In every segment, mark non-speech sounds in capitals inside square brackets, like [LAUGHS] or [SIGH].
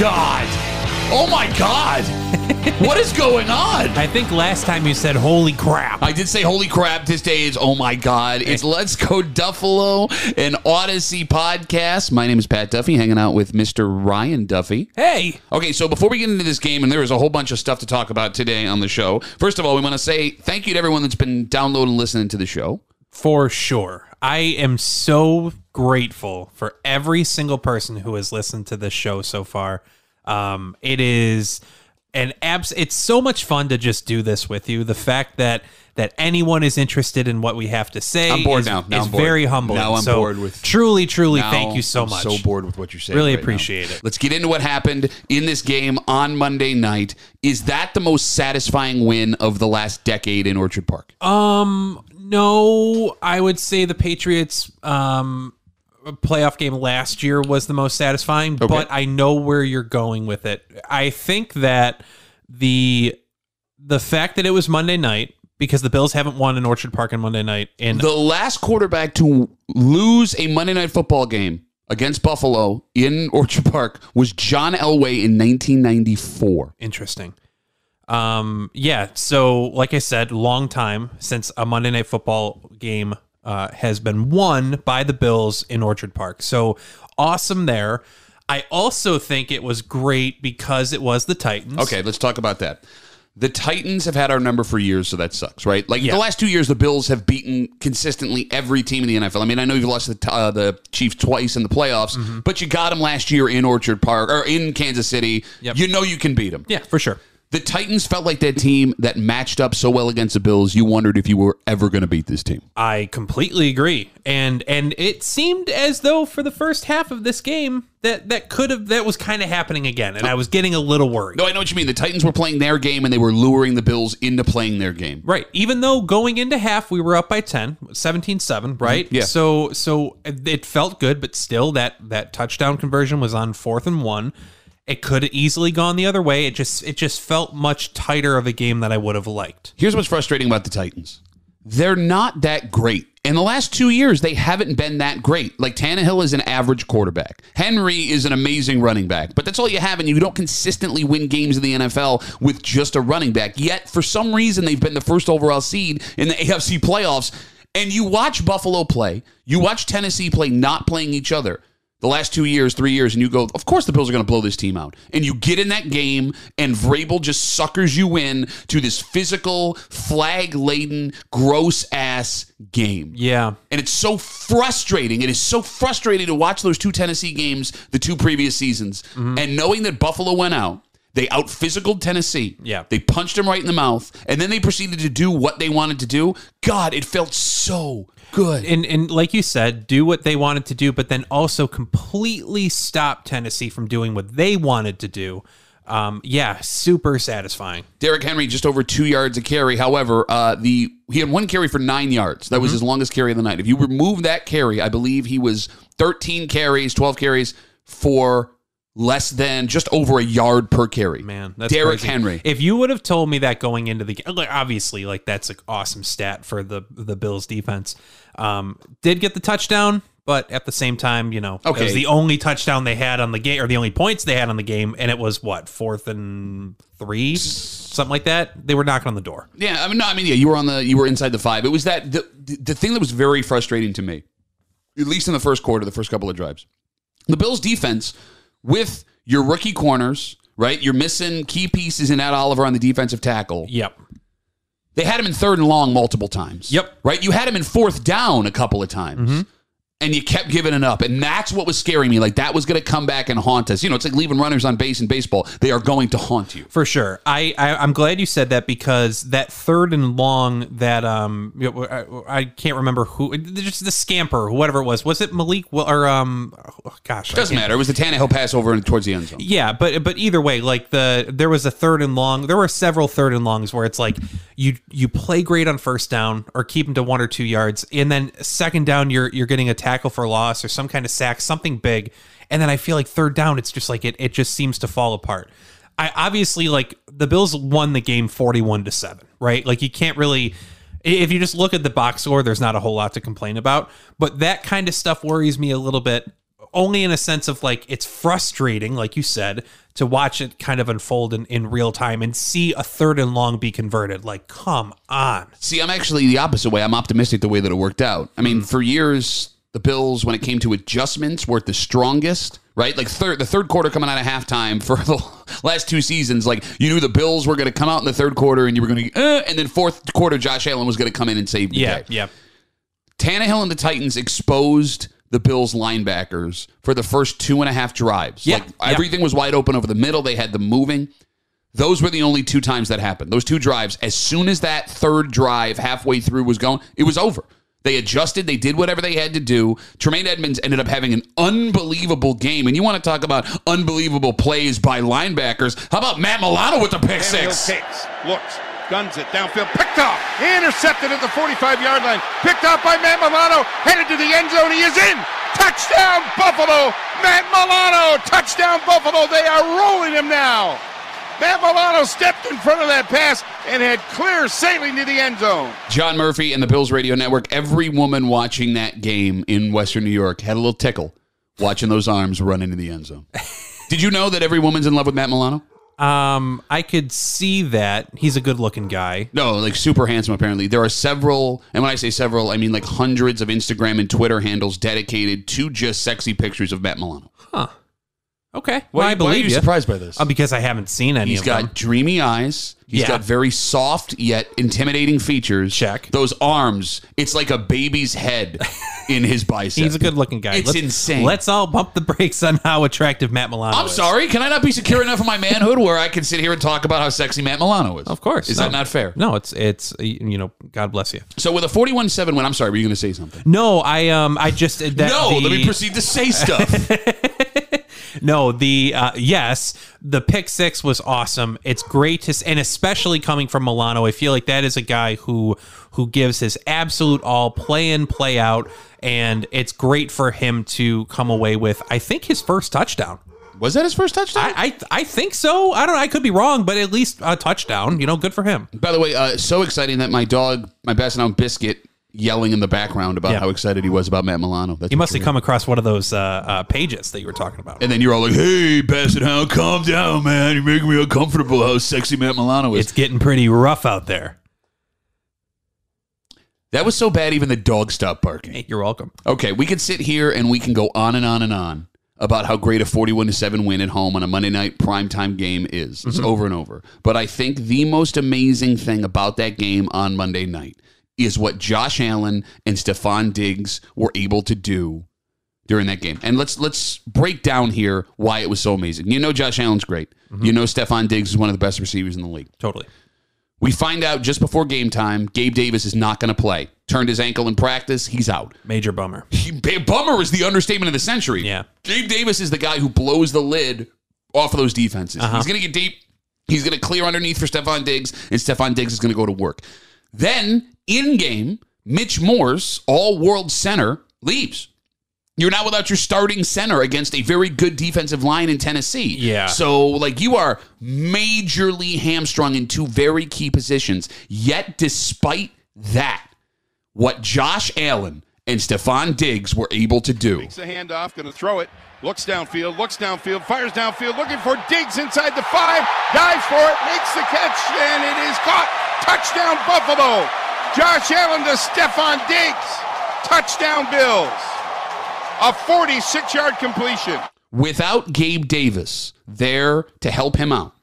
God. Oh My God. what is going on? [LAUGHS] I think last time you said "Holy crap." I did say holy crap. This day is oh my god. It's Let's Go Duffalo, an Odyssey podcast. My name is Pat Duffy, hanging out with Mr. Ryan Duffy. hey, Okay, so before we get into this game, and there is a whole bunch of stuff to talk about today on the show. First of all, we want to say thank you to everyone that's been downloading and listening to the show. for sure. I am so grateful for every single person who has listened to this show so far. Um, it is an abs. It's so much fun to just do this with you. The fact that that anyone is interested in what we have to say I'm bored is, now. Now is bored. very humbling. Now I'm So bored with- truly, truly, Now, thank you so I'm much. So bored with what you're saying. Really right now. appreciate it. Let's get into what happened in this game on Monday night. Is that the most satisfying win of the last decade in Orchard Park? Um, no, I would say the Patriots um playoff game last year was the most satisfying, but I know where you're going with it. I think that the the fact that it was Monday night because the Bills haven't won in Orchard Park on Monday night and the last quarterback to lose a Monday Night Football game against Buffalo in Orchard Park was John Elway in 1994. Interesting. Um, yeah. So, like I said, long time since a Monday Night Football game uh, has been won by the Bills in Orchard Park. So awesome there. I also think it was great because it was the Titans. Okay, let's talk about that. The Titans have had our number for years, so that sucks, right? Like Yeah. the last two years, the Bills have beaten consistently every team in the NFL. I mean, I know you've lost the, uh, the Chiefs twice in the playoffs, Mm-hmm. but you got them last year in Orchard Park or in Kansas City. Yep. You know you can beat them. Yeah, for sure. The Titans felt like that team that matched up so well against the Bills. You wondered if you were ever going to beat this team. I completely agree. And and it seemed as though for the first half of this game that that could have that was kind of happening again and I was getting a little worried. No, I know what you mean. The Titans were playing their game and they were luring the Bills into playing their game. Right. Even though going into half we were up by 10, 17-7, right? Mm-hmm. Yeah. So so it felt good, but still that that touchdown conversion was on fourth and 1. It could have easily gone the other way. It just it just felt much tighter of a game that I would have liked. Here's what's frustrating about the Titans. They're not that great. In the last two years, they haven't been that great. Like Tannehill is an average quarterback. Henry is an amazing running back. But that's all you have, and you don't consistently win games in the NFL with just a running back. Yet, for some reason, they've been the first overall seed in the [LAUGHS] AFC playoffs. And you watch Buffalo play, you watch Tennessee play, not playing each other the last two years, three years, and you go, of course the Bills are going to blow this team out. And you get in that game, and Vrabel just suckers you in to this physical, flag laden, gross ass game. Yeah. And it's so frustrating. It is so frustrating to watch those two Tennessee games, the two previous seasons, Mm-hmm. and knowing that Buffalo went out. They out physical Tennessee. Yeah. They punched him right in the mouth, and then they proceeded to do what they wanted to do. God, it felt so good. and and like you said, do what they wanted to do, but then also completely stop Tennessee from doing what they wanted to do. Um, yeah, super satisfying. Derrick Henry just over two yards a carry. However, uh, the he had one carry for nine yards. That Mm-hmm. was his longest carry of the night. If you remove that carry, I believe he was 13 carries, 12 carries for less than just over a yard per carry. Man, that's Derrick crazy. Henry. If you would have told me that going into the game, like obviously, like that's an awesome stat for the the Bills defense. Um, did get the touchdown, but at the same time, you know, it was the only touchdown they had on the game, or the only points they had on the game, and it was what fourth and three, something like that. They were knocking on the door. Yeah, I mean, no, I mean, yeah, you were on the, you were inside the five. It was that the, the thing that was very frustrating to me, at least in the first quarter, the first couple of drives. The Bills' defense with your rookie corners, right? You're missing key pieces in Ed Oliver on the defensive tackle. Yep. They had him in third and long multiple times. Yep. Right? You had him in fourth down a couple of times. Mm-hmm. And you kept giving it up. And that's what was scaring me. Like that was going to come back and haunt us. You know, it's like leaving runners on base in baseball. They are going to haunt you. For sure. I, I I'm glad you said that because that third and long that um I, I can't remember who just the scamper whatever it was was it Malik or um oh, gosh I Doesn't matter. It was the Tannehill pass over towards the end zone. Yeah, but but either way, like the there was a third and long. There were several third and longs where it's like you you play great on first down or keep them to one or two yards, and then second down you're you're getting a tackle for loss or some kind of sack, something big, and then I feel like third down it's just like it it just seems to fall apart. I obviously like the Bills won the game forty one to seven, right? Like you can't really. If you just look at the box score, there's not a whole lot to complain about. But that kind of stuff worries me a little bit only in a sense of like it's frustrating, like you said, to watch it kind of unfold in, in real time and see a third and long be converted. Like, come on. See, I'm actually the opposite way. I'm optimistic the way that it worked out. I mean, mm. for years, the Bills, when it came to adjustments, weren't the strongest, right? Like third, the third quarter coming out of halftime for the [LAUGHS] last two seasons, like you knew the Bills were going to come out in the third quarter and you were going to, uh, and then fourth quarter, Josh Allen was going to come in and save the Yeah, day. yeah. Tannehill and the Titans exposed the Bills linebackers for the first two and a half drives. Yeah, like yeah. everything was wide open over the middle. They had them moving. Those were the only two times that happened. Those two drives. As soon as that third drive halfway through was going, it was over. They adjusted. They did whatever they had to do. Tremaine Edmunds ended up having an unbelievable game. And you want to talk about unbelievable plays by linebackers? How about Matt Milano with the pick six? takes, looks, guns it downfield, picked off, intercepted at the 45 yard line, picked off by Matt Milano, headed to the end zone. He is in. Touchdown, Buffalo! Matt Milano, touchdown, Buffalo. They are rolling him now. Matt Milano stepped in front of that pass and had clear sailing to the end zone. John Murphy and the Bills Radio Network. Every woman watching that game in Western New York had a little tickle watching those arms run into the end zone. [LAUGHS] Did you know that every woman's in love with Matt Milano? Um, I could see that. He's a good looking guy. No, like super handsome, apparently. There are several, and when I say several, I mean like hundreds of Instagram and Twitter handles dedicated to just sexy pictures of Matt Milano. Okay. Well, I why are believe you you. surprised by this? Uh, because I haven't seen any He's of got them. dreamy eyes. He's Yeah. got very soft yet intimidating features. Check. Those arms, it's like a baby's head [LAUGHS] in his bicep. He's a good looking guy. It's let's, insane. Let's all bump the brakes on how attractive Matt Milano is. I'm is. sorry. Can I not be secure [LAUGHS] enough in my manhood where I can sit here and talk about how sexy Matt Milano is? Of course. Is No. that not fair? No, it's it's you know, God bless you. So with a 41-7 win, I'm sorry, were you going to say something? No, I um I just that no, the, let me proceed to say stuff. [LAUGHS] No, the uh, yes, the pick six was awesome. It's great to, and especially coming from Milano, I feel like that is a guy who who gives his absolute all, play in, play out, and it's great for him to come away with. I think his first touchdown. Was that his first touchdown? I, I I think so. I don't. I could be wrong, but at least a touchdown. You know, good for him. By the way, uh, so exciting that my dog, my basset hound Biscuit, yelling in the background about Yeah. how excited he was about Matt Milano. That's He must have come across one of those uh, uh, pages that you were talking about. And then you're all like, "Hey, basset hound, calm down, man. You're making me uncomfortable. How sexy Matt Milano is." It's getting pretty rough out there. that was so bad, even the dog stopped barking. Hey, you're welcome. Okay, we could sit here and we can go on and on and on about how great a 41 to 7 win at home on a Monday night primetime game is. It's over and over. But I think the most amazing thing about that game on Monday night is what Josh Allen and Stefon Diggs were able to do during that game. And let's let's break down here why it was so amazing. You know Josh Allen's great. You know Stefon Diggs is one of the best receivers in the league. Totally. We find out just before game time, Gabe Davis is not going to play. Turned his ankle in practice, he's out. Major bummer. He, bummer is the understatement of the century. Yeah. Gabe Davis is the guy who blows the lid off of those defenses. Uh-huh. He's going to get deep. He's going to clear underneath for Stefon Diggs, and Stefon Diggs is going to go to work. Then, in game, Mitch Morse, all world center, leaves. You're now without your starting center against a very good defensive line in Tennessee. Yeah. So, like, you are majorly hamstrung in two very key positions. Yet, despite that, what Josh Allen and Stefon Diggs were able to do. Takes the handoff, going to throw it. Looks downfield, looks downfield, fires downfield, looking for Diggs inside the five, dives for it, makes the catch, and it is caught. Touchdown Buffalo. Josh Allen to Stefon Diggs. Touchdown Bills. A 46 yard completion. Without Gabe Davis there to help him out,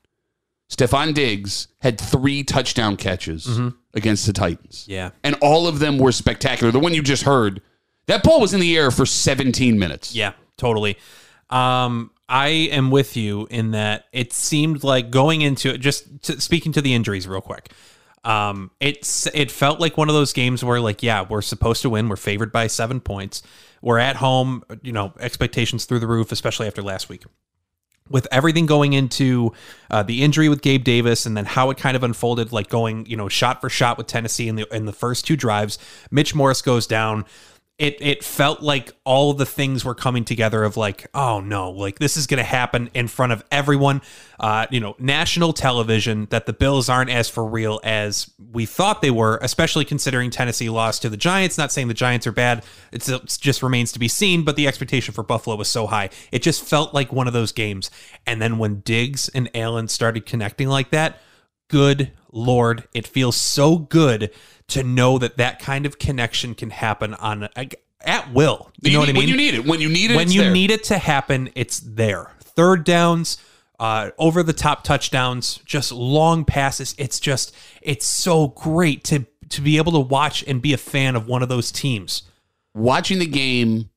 Stefon Diggs had three touchdown catches against the Titans. Yeah. And all of them were spectacular. The one you just heard, that ball was in the air for 17 minutes. Yeah, totally. Um, I am with you in that it seemed like going into it. Just to, speaking to the injuries real quick, um, it's it felt like one of those games where like yeah, we're supposed to win. We're favored by seven points. We're at home. You know, expectations through the roof, especially after last week. With everything going into uh, the injury with Gabe Davis, and then how it kind of unfolded, like going you know shot for shot with Tennessee in the in the first two drives, Mitch Morris goes down it it felt like all the things were coming together of like oh no like this is going to happen in front of everyone. Uh you know national television that the bills aren't as for real as we thought they were especially considering Tennessee lost to the Giants. Not saying the Giants are bad it's, it just remains to be seen but the expectation for Buffalo was so high. It just felt like one of those games. And then when Diggs and Allen started connecting like that good lord it feels so good to know that that kind of connection can happen on at will you, know what i mean When you need it, when you need it, when you there. need it to happen it's there third downs uh, over the top touchdowns just long passes it's just it's so great to to be able to watch and be a fan of one of those teams watching the game,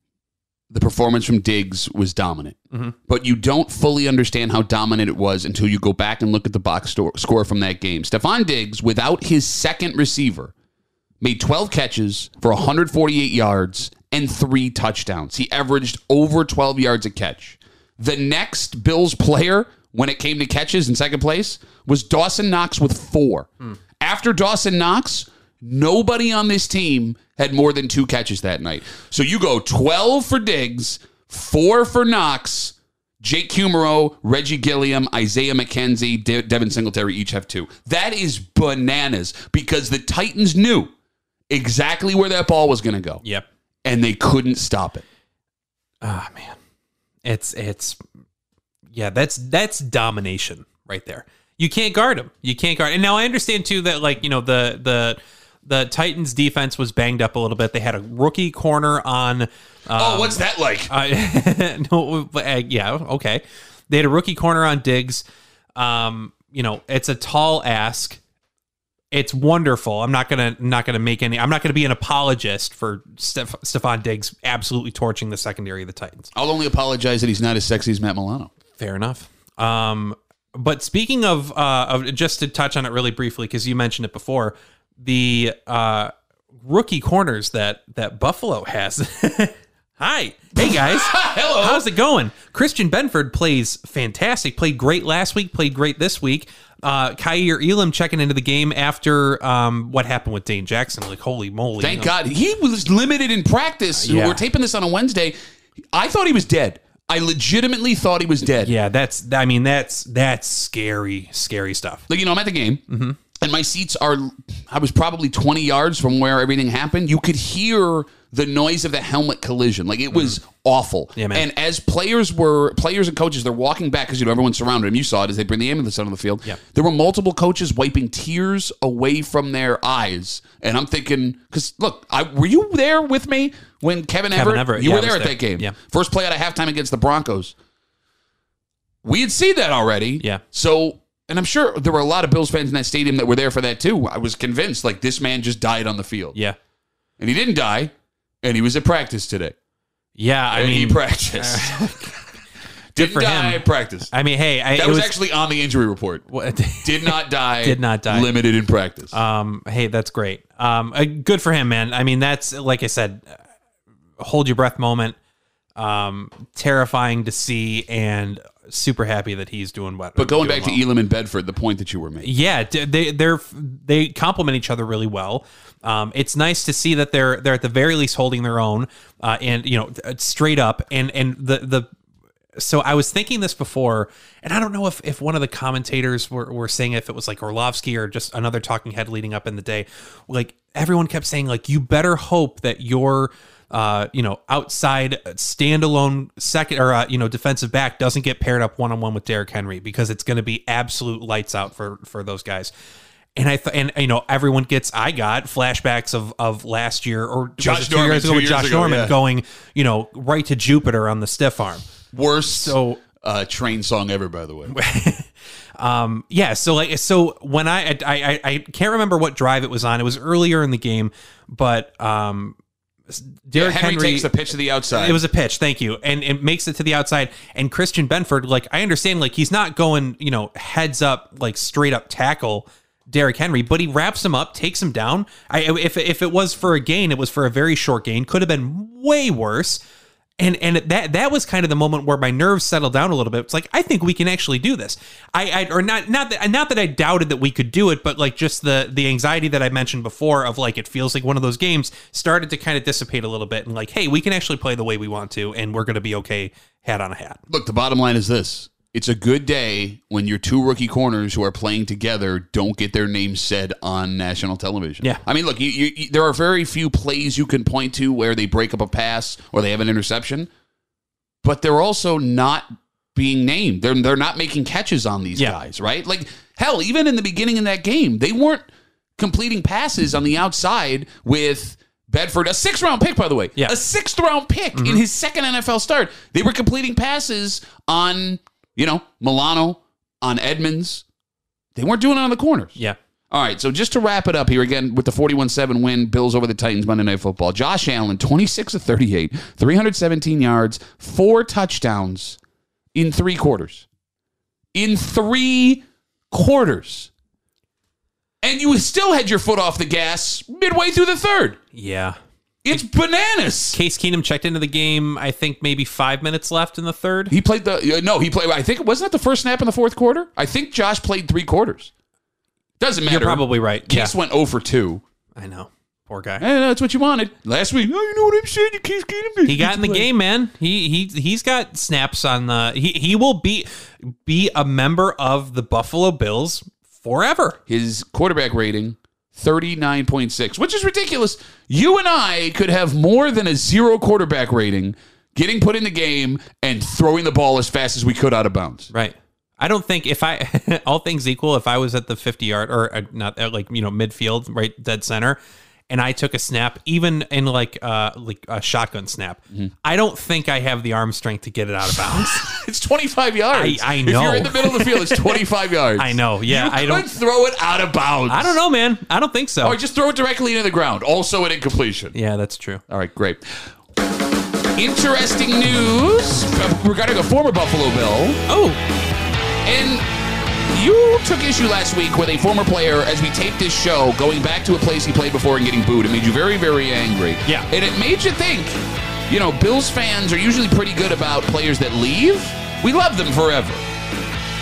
the performance from Diggs was dominant. Mm-hmm. But you don't fully understand how dominant it was until you go back and look at the box sto- score from that game. Stefon Diggs, without his second receiver, made 12 catches for 148 yards and three touchdowns. He averaged over 12 yards a catch. The next Bills player, when it came to catches in second place, was Dawson Knox with four. After Dawson Knox, nobody on this team had more than two catches that night. So you go 12 for Diggs, four for Knox. Jake Kumerow, Reggie Gilliam, Isaiah McKenzie, De- Devin Singletary each have two. That is bananas because the Titans knew exactly where that ball was going to go yep and they couldn't stop it. Ah man, it's it's yeah, that's that's domination right there. You can't guard him. You can't guard. And now I understand too that like you know the the the Titans defense was banged up a little bit. They had a rookie corner on. oh, what's that like? Uh, [LAUGHS] no, uh, yeah, okay. They had a rookie corner on Diggs. Um, you know, it's a tall ask. It's wonderful. I'm not gonna not gonna make any. I'm not gonna be an apologist for Steph, Stefon Diggs absolutely torching the secondary of the Titans. I'll only apologize that he's not as sexy as Matt Milano. Fair enough. Um, but speaking of, uh, of just to touch on it really briefly, because you mentioned it before, the uh, rookie corners that that Buffalo has. [LAUGHS] Hi, hey guys, [LAUGHS] Hello. How's it going? Christian Benford plays fantastic. Played great last week. Played great this week. Uh, Kaiir Elam checking into the game after um, what happened with Dane Jackson. Like, holy moly! Thank God. He was limited in practice. Yeah. We're taping this on a Wednesday. I thought he was dead. I legitimately thought he was dead. Yeah, that's. I mean, that's that's scary, scary stuff. Like, you know, I'm at the game, Mm-hmm. and my seats are, I was probably 20 yards from where everything happened. You could hear the noise of the helmet collision. Like, it was awful. Mm. Yeah, man. And as players were, players and coaches, they're walking back because, you know, everyone's surrounded him. You saw it as they bring the ambulance out on the field. Yeah. There were multiple coaches wiping tears away from their eyes. And I'm thinking, because look, I, were you there with me when Kevin, Everett? Everett, You yeah, were there at there. that game. Yeah. First play out of halftime against the Broncos. We had seen that already. Yeah. So, and I'm sure there were a lot of Bills fans in that stadium that were there for that too. I was convinced like this man just died on the field. Yeah, And he didn't die, and he was at practice today. yeah. I and mean, he practiced. [LAUGHS] didn't for die, him. practice. I mean, hey, I, That it was, actually on the injury report. What, [LAUGHS] Did not die. Did not die. Limited in practice. um, hey, that's great. Um, uh, good for him, man. I mean, that's like I said, uh, hold your breath moment. Um, terrifying to see, and super happy that he's doing what. but going back well. to Elam and Benford, the point that you were making. yeah, they they're they complement each other really well. Um, it's nice to see that they're they're at the very least holding their own, uh, and you know, uh, straight up. And and the the so I was thinking this before, and I don't know if if one of the commentators were, were saying if it was like Orlovsky or just another talking head leading up in the day, like everyone kept saying like you better hope that your uh, you know, outside standalone second or uh, you know defensive back doesn't get paired up one on one with Derrick Henry because it's going to be absolute lights out for for those guys. And I th- and you know everyone gets I got flashbacks of of last year or Josh two Norman, years ago with years Josh ago, Norman yeah. going you know right to Jupiter on the stiff arm. Worst So uh, train song ever, by the way. [LAUGHS] um yeah so like so when I i i can't remember what drive it was on it was earlier in the game but um Derrick Henry, Henry, takes the pitch to the outside. it was a pitch thank you. And it makes it to the outside. And Christian Benford like I understand like he's not going you know heads up like straight up tackle Derrick Henry but he wraps him up takes him down. I if if it was for a gain it was for a very short gain. Could have been way worse And and that that was kind of the moment where my nerves settled down a little bit. It's like I think we can actually do this. I, I or not not that not that I doubted that we could do it, but like just the the anxiety that I mentioned before of like it feels like one of those games started to kind of dissipate a little bit and like hey we can actually play the way we want to and we're going to be okay hat on a hat. Look, the bottom line is this. It's a good day when your two rookie corners who are playing together don't get their names said on national television. Yeah. I mean, look, you, you, you- there are very few plays you can point to where they break up a pass or they have an interception, but they're also not being named. They're, they're not making catches on these Yeah. guys, right? Like, hell, even in the beginning of that game, they weren't completing passes on the outside with Benford, a sixth round pick, by the way. Yeah. Mm-hmm. A sixth round pick in his second NFL start. They were completing passes on, you know, Milano, on Edmunds. They weren't doing it on the corners. Yeah. All right, so just to wrap it up here again with the 41-7 win, Bills over the Titans Monday Night Football. Josh Allen, 26 of 38, 317 yards, four touchdowns in three quarters. In three quarters. And you still had your foot off the gas midway through the third. Yeah. It's bananas. Case Keenum checked into the game. I think maybe five minutes left in the third. He played the uh, no. He played. I think wasn't that the first snap in the fourth quarter. I think Josh played three quarters. Doesn't matter. You're probably right. Yeah, Case went 0 for two. I know. Poor guy. That's what you wanted last week. Oh, you know what I'm saying? You Case Keenum. He got in the game, man. He he he's got snaps on the. He he will be be a member of the Buffalo Bills forever. His quarterback rating. 39.6, which is ridiculous. You and I could have more than a zero quarterback rating getting put in the game and throwing the ball as fast as we could out of bounds. Right. I don't think if I [LAUGHS] all things equal, if I was at the 50 yard or uh, not uh, like you know midfield, right dead center, and I took a snap, even in like uh like a shotgun snap, I don't think I have the arm strength to get it out of bounds. [LAUGHS] It's 25 yards. I- I If know. you're in the middle of the field, it's 25 yards. [LAUGHS] I know. Yeah, You I don't. throw it out of bounds. I don't know, man. I don't think so. Or just throw it directly into the ground. Also an incompletion. yeah, that's true. All right, great. Interesting news regarding a former Buffalo Bill. Oh, And you took issue last week with a former player as we taped this show going back to a place he played before and getting booed. It made you very, very angry. Yeah. And it made you think, you know, Bills fans are usually pretty good about players that leave. We love them forever.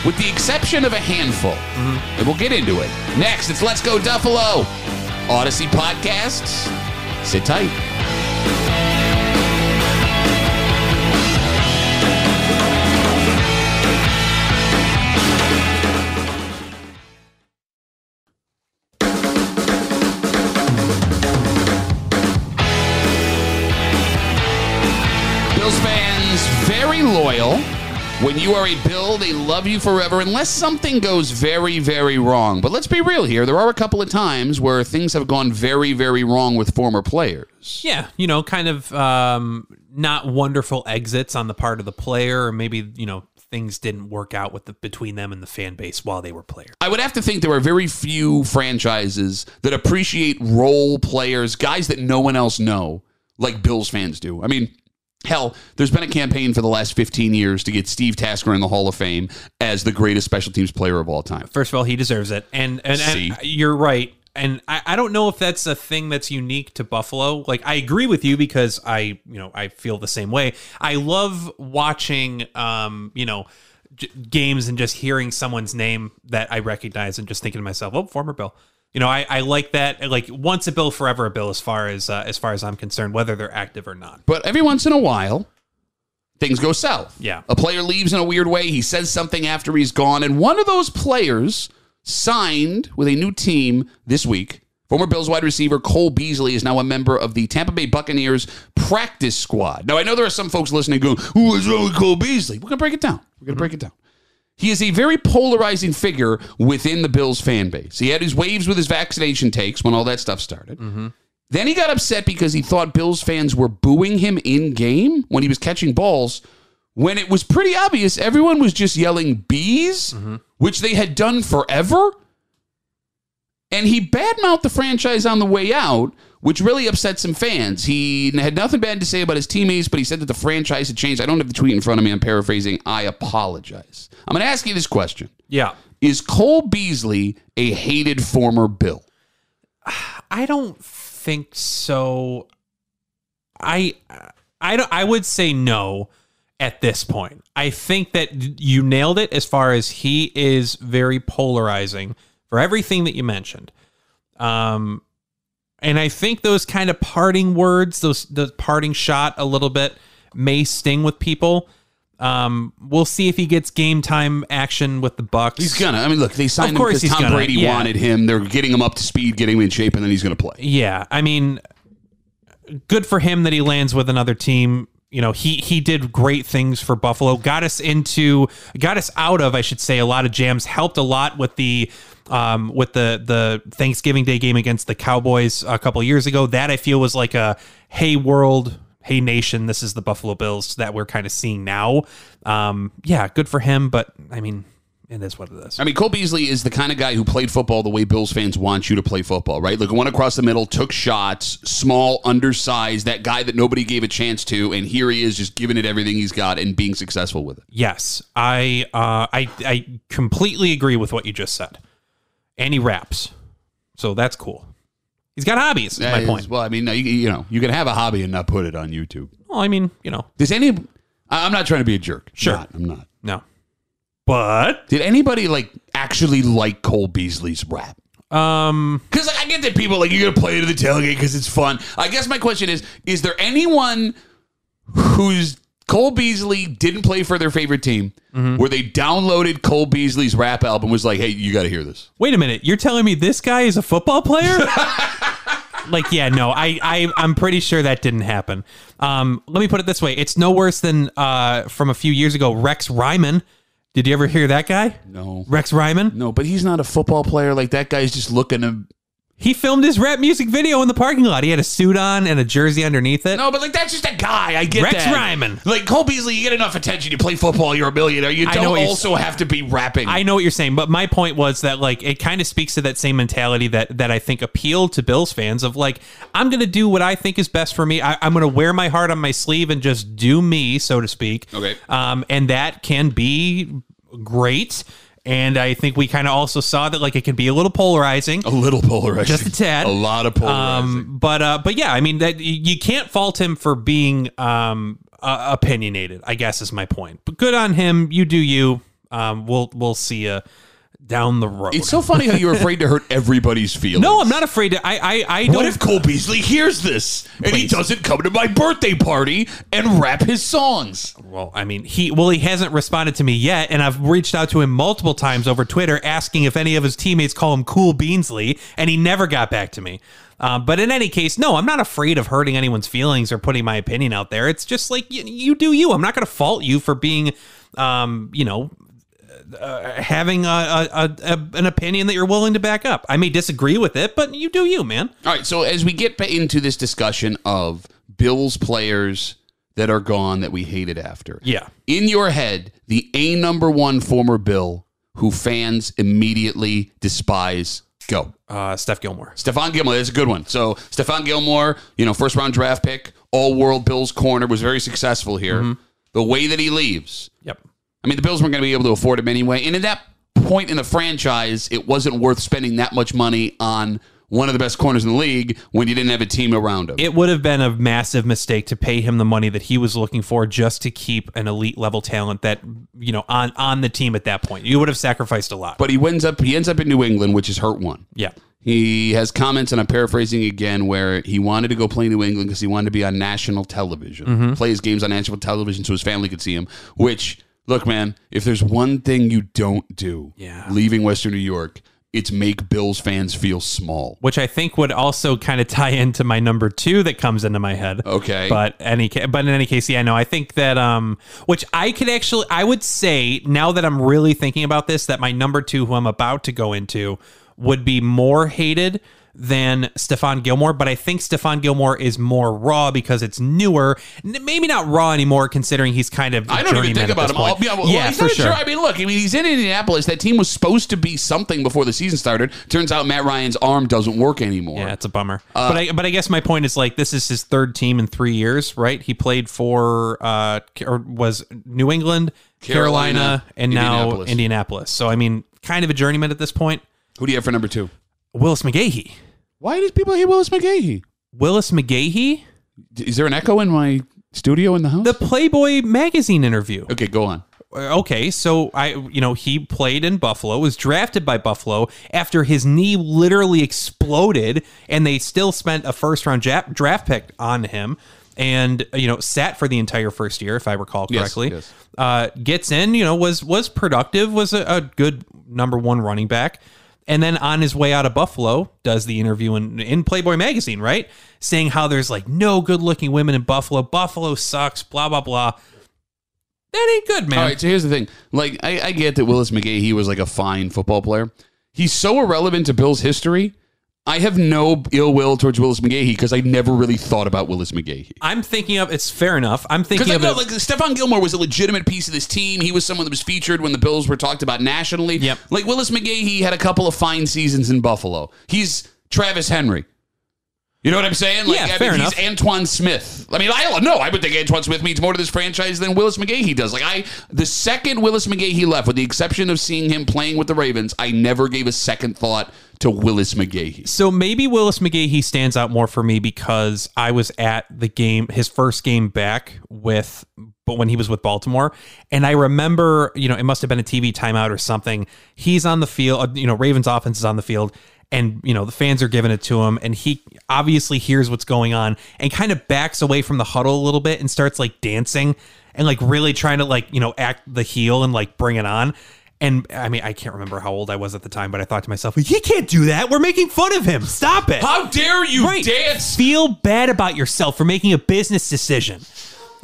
With the exception of a handful. Mm-hmm. And we'll get into it. Next, it's Let's Go Duffalo. Odyssey Podcasts. Sit tight. Bills fans, very loyal. When you are a Bill, they love you forever unless something goes very, very wrong. But let's be real here. There are a couple of times where things have gone very, very wrong with former players. yeah. You know, kind of um, not wonderful exits on the part of the player, or maybe you know things didn't work out with the between them and the fan base while they were players. I would have to think there are very few franchises that appreciate role players, guys that no one else know, like Bills fans do. I mean, hell, there's been a campaign for the last 15 years to get Steve Tasker in the Hall of Fame as the greatest special teams player of all time. First of all, he deserves it, and and, and you're right. And I, I don't know if that's a thing that's unique to Buffalo. Like I agree with you because I you know I feel the same way. I love watching um you know j- games and just hearing someone's name that I recognize and just thinking to myself, oh, former Bill. You know, I, I like that. Like once a Bill, forever a Bill. As far as uh, as far as I'm concerned, whether they're active or not. But every once in a while, things go south. Yeah. A player leaves in a weird way. He says something after he's gone. And one of those players signed with a new team this week. Former Bills wide receiver Cole Beasley is now a member of the Tampa Bay Buccaneers practice squad. Now, I know there are some folks listening going, Who is wrong with Cole Beasley? We're going to break it down. We're going to break it down. He is a very polarizing figure within the Bills fan base. He had his waves with his vaccination takes when all that stuff started. Mm-hmm. Then he got upset because he thought Bills fans were booing him in game when he was catching balls. When it was pretty obvious, everyone was just yelling bees, mm-hmm. which they had done forever. And he badmouthed the franchise on the way out, which really upset some fans. He had nothing bad to say about his teammates, but he said that the franchise had changed. I don't have the tweet in front of me. I'm paraphrasing. I apologize. I'm going to ask you this question Yeah, Is Cole Beasley a hated former Bill? I don't think so. I I don't. I would say no at this point. I think that you nailed it as far as he is very polarizing for everything that you mentioned. Um, and I think those kind of parting words, those the parting shot, a little bit may sting with people. Um, we'll see if he gets game time action with the Bucks. He's gonna. I mean, look, they signed him because Tom gonna, Brady yeah. wanted him. They're getting him up to speed, getting him in shape, and then he's gonna play. Yeah, I mean, good for him that he lands with another team. You know, he he did great things for Buffalo. Got us into, got us out of, I should say, a lot of jams. Helped a lot with the. Um, with the the Thanksgiving Day game against the Cowboys a couple years ago, that I feel was like a hey world, hey nation, this is the Buffalo Bills that we're kind of seeing now. Um, yeah, good for him, but I mean, it is what it is. I mean, Cole Beasley is the kind of guy who played football the way Bills fans want you to play football, right? Like, went across the middle, took shots, small, undersized, that guy that nobody gave a chance to, and here he is just giving it everything he's got and being successful with it. Yes, I uh, I I completely agree with what you just said, and he raps, so that's cool. He's got hobbies. Is my point. Well, I mean, no, you, you know, you can have a hobby and not put it on YouTube. Well, I mean, you know, Does any? I- I'm not trying to be a jerk. Sure. Not, I'm not. no, but Did anybody like actually like Cole Beasley's rap? um, Because like, I get that people like you're gonna play it at the tailgate because it's fun. I guess my question is: Is there anyone who's Cole Beasley didn't play for their favorite team, where they downloaded Cole Beasley's rap album, was like, "Hey, you got to hear this." wait a minute, you're telling me this guy is a football player? [LAUGHS] like, yeah, no, I I I'm pretty sure that didn't happen. Um, let me put it this way: it's no worse than uh from a few years ago, Rex Ryman. Did you ever hear that guy? No, Rex Ryman. no, but he's not a football player. Like that guy's just looking to. He filmed his rap music video in the parking lot. He had a suit on and a jersey underneath it. No, but like that's just a guy. I get Rex that. Ryman. Like Cole Beasley, you get enough attention. You play football, you're a millionaire. You I know don't what you're also have to be rapping. I know what you're saying, but my point was that like it kind of speaks to that same mentality that that I think appealed to Bills fans of like I'm gonna do what I think is best for me. I, I'm gonna wear my heart on my sleeve and just do me, so to speak. Okay. Um, and that can be great. And I think we kind of also saw that like it can be a little polarizing. a little polarizing, Just a tad. a lot of polarizing. Um, but uh, but yeah, I mean that you can't fault him for being um uh, opinionated. I guess is my point. But good on him. You do you. Um, we'll we'll see you down the road. it's so funny how you're afraid to hurt everybody's feelings. [LAUGHS] no, I'm not afraid to. I I I don't. What if Cole Beasley hears this and he Please. doesn't come to my birthday party and rap his songs? well, I mean, he well, he hasn't responded to me yet, and I've reached out to him multiple times over Twitter asking if any of his teammates call him Cool Beansley, and he never got back to me. Uh, but in any case, no, I'm not afraid of hurting anyone's feelings or putting my opinion out there. It's just like you, you do you. I'm not going to fault you for being, um, you know, uh, having a, a, a, an opinion that you're willing to back up. I may disagree with it, but you do you, man. All right, so as we get into this discussion of Bills players that are gone that we hated after, Yeah. in your head, the A number one former Bill who fans immediately despise, go. Uh, Steph Gilmore. Stephon Gilmore, that's a good one. So Stephon Gilmore, you know, first round draft pick, all world Bills corner, was very successful here. The way that he leaves, Yep. I mean, the Bills weren't going to be able to afford him anyway. And at that point in the franchise, it wasn't worth spending that much money on one of the best corners in the league when you didn't have a team around him. It would have been a massive mistake to pay him the money that he was looking for just to keep an elite level talent that you know on on the team at that point. You would have sacrificed a lot. but he ends up he ends up in New England, which is hurt one. yeah. He has comments, and I'm paraphrasing again, where he wanted to go play New England because he wanted to be on national television, Mm-hmm. play his games on national television so his family could see him. Which, look, man, if there's one thing you don't do, Yeah. leaving Western New York, it's make Bills fans feel small. Which I think would also kind of tie into my number two that comes into my head. Okay. But any but in any case, yeah, no, I think that um which I could actually I would say now that I'm really thinking about this, that my number two who I'm about to go into would be more hated than Stephon Gilmore, but I think Stephon Gilmore is more raw because it's newer. N- Maybe not raw anymore, considering he's kind of. a I don't even think about him. All, yeah, well, yeah, for not sure. sure. I mean, look, I mean, he's in Indianapolis. That team was supposed to be something before the season started. Turns out Matt Ryan's arm doesn't work anymore. Yeah, it's a bummer. Uh, but I but I guess my point is like this is his third team in three years, right? He played for uh or was New England, Carolina, Carolina, and now Indianapolis. Indianapolis. So I mean, kind of a journeyman at this point. Who do you have for number two? Willis McGahee. Why do people hate Willis McGahee? Willis McGahee. Is there an echo in my Studio in the house? The Playboy magazine interview. okay, go on. okay, so I, you know, he played in Buffalo, was drafted by Buffalo after his knee literally exploded, and they still spent a first round draft pick on him, and you know, sat for the entire first year, if I recall Yes, correctly. yes. Uh, gets in, you know, was was productive, was a, a good number one running back. And then on his way out of Buffalo, does the interview in, in Playboy magazine, right? Saying how there's like no good looking women in Buffalo. Buffalo sucks, blah, blah, blah. That ain't good, man. All right, so here's the thing. Like, I, I get that Willis McGahee he was like a fine football player. He's so irrelevant to Bill's history. I have no ill will towards Willis McGahee because I never really thought about Willis McGahee. I'm thinking of it's fair enough. I'm thinking Because I of know, it. like Stephon Gilmore was a legitimate piece of this team. He was someone that was featured when the Bills were talked about nationally. Yep. Like Willis McGahee had a couple of fine seasons in Buffalo. He's Travis Henry. You know what I'm saying? Like, Yeah, I fair mean, enough. he's Antowain Smith. I mean, I don't know. I would think Antowain Smith means more to this franchise than Willis McGahee does. Like, I the second Willis McGahee left, with the exception of seeing him playing with the Ravens, I never gave a second thought to Willis McGahee. so maybe Willis McGahee stands out more for me because I was at the game, his first game back with, but when he was with Baltimore, and I remember, you know, it must have been a TV timeout or something. He's on the field, uh, you know, Ravens offense is on the field, and you know the fans are giving it to him, and he obviously hears what's going on and kind of backs away from the huddle a little bit and starts like dancing and like really trying to like you know act the heel and like bring it on. And I mean, I can't remember how old I was at the time, but I thought to myself, he can't do that. We're making fun of him. Stop it. How dare you Right. dance? Feel bad about yourself for making a business decision.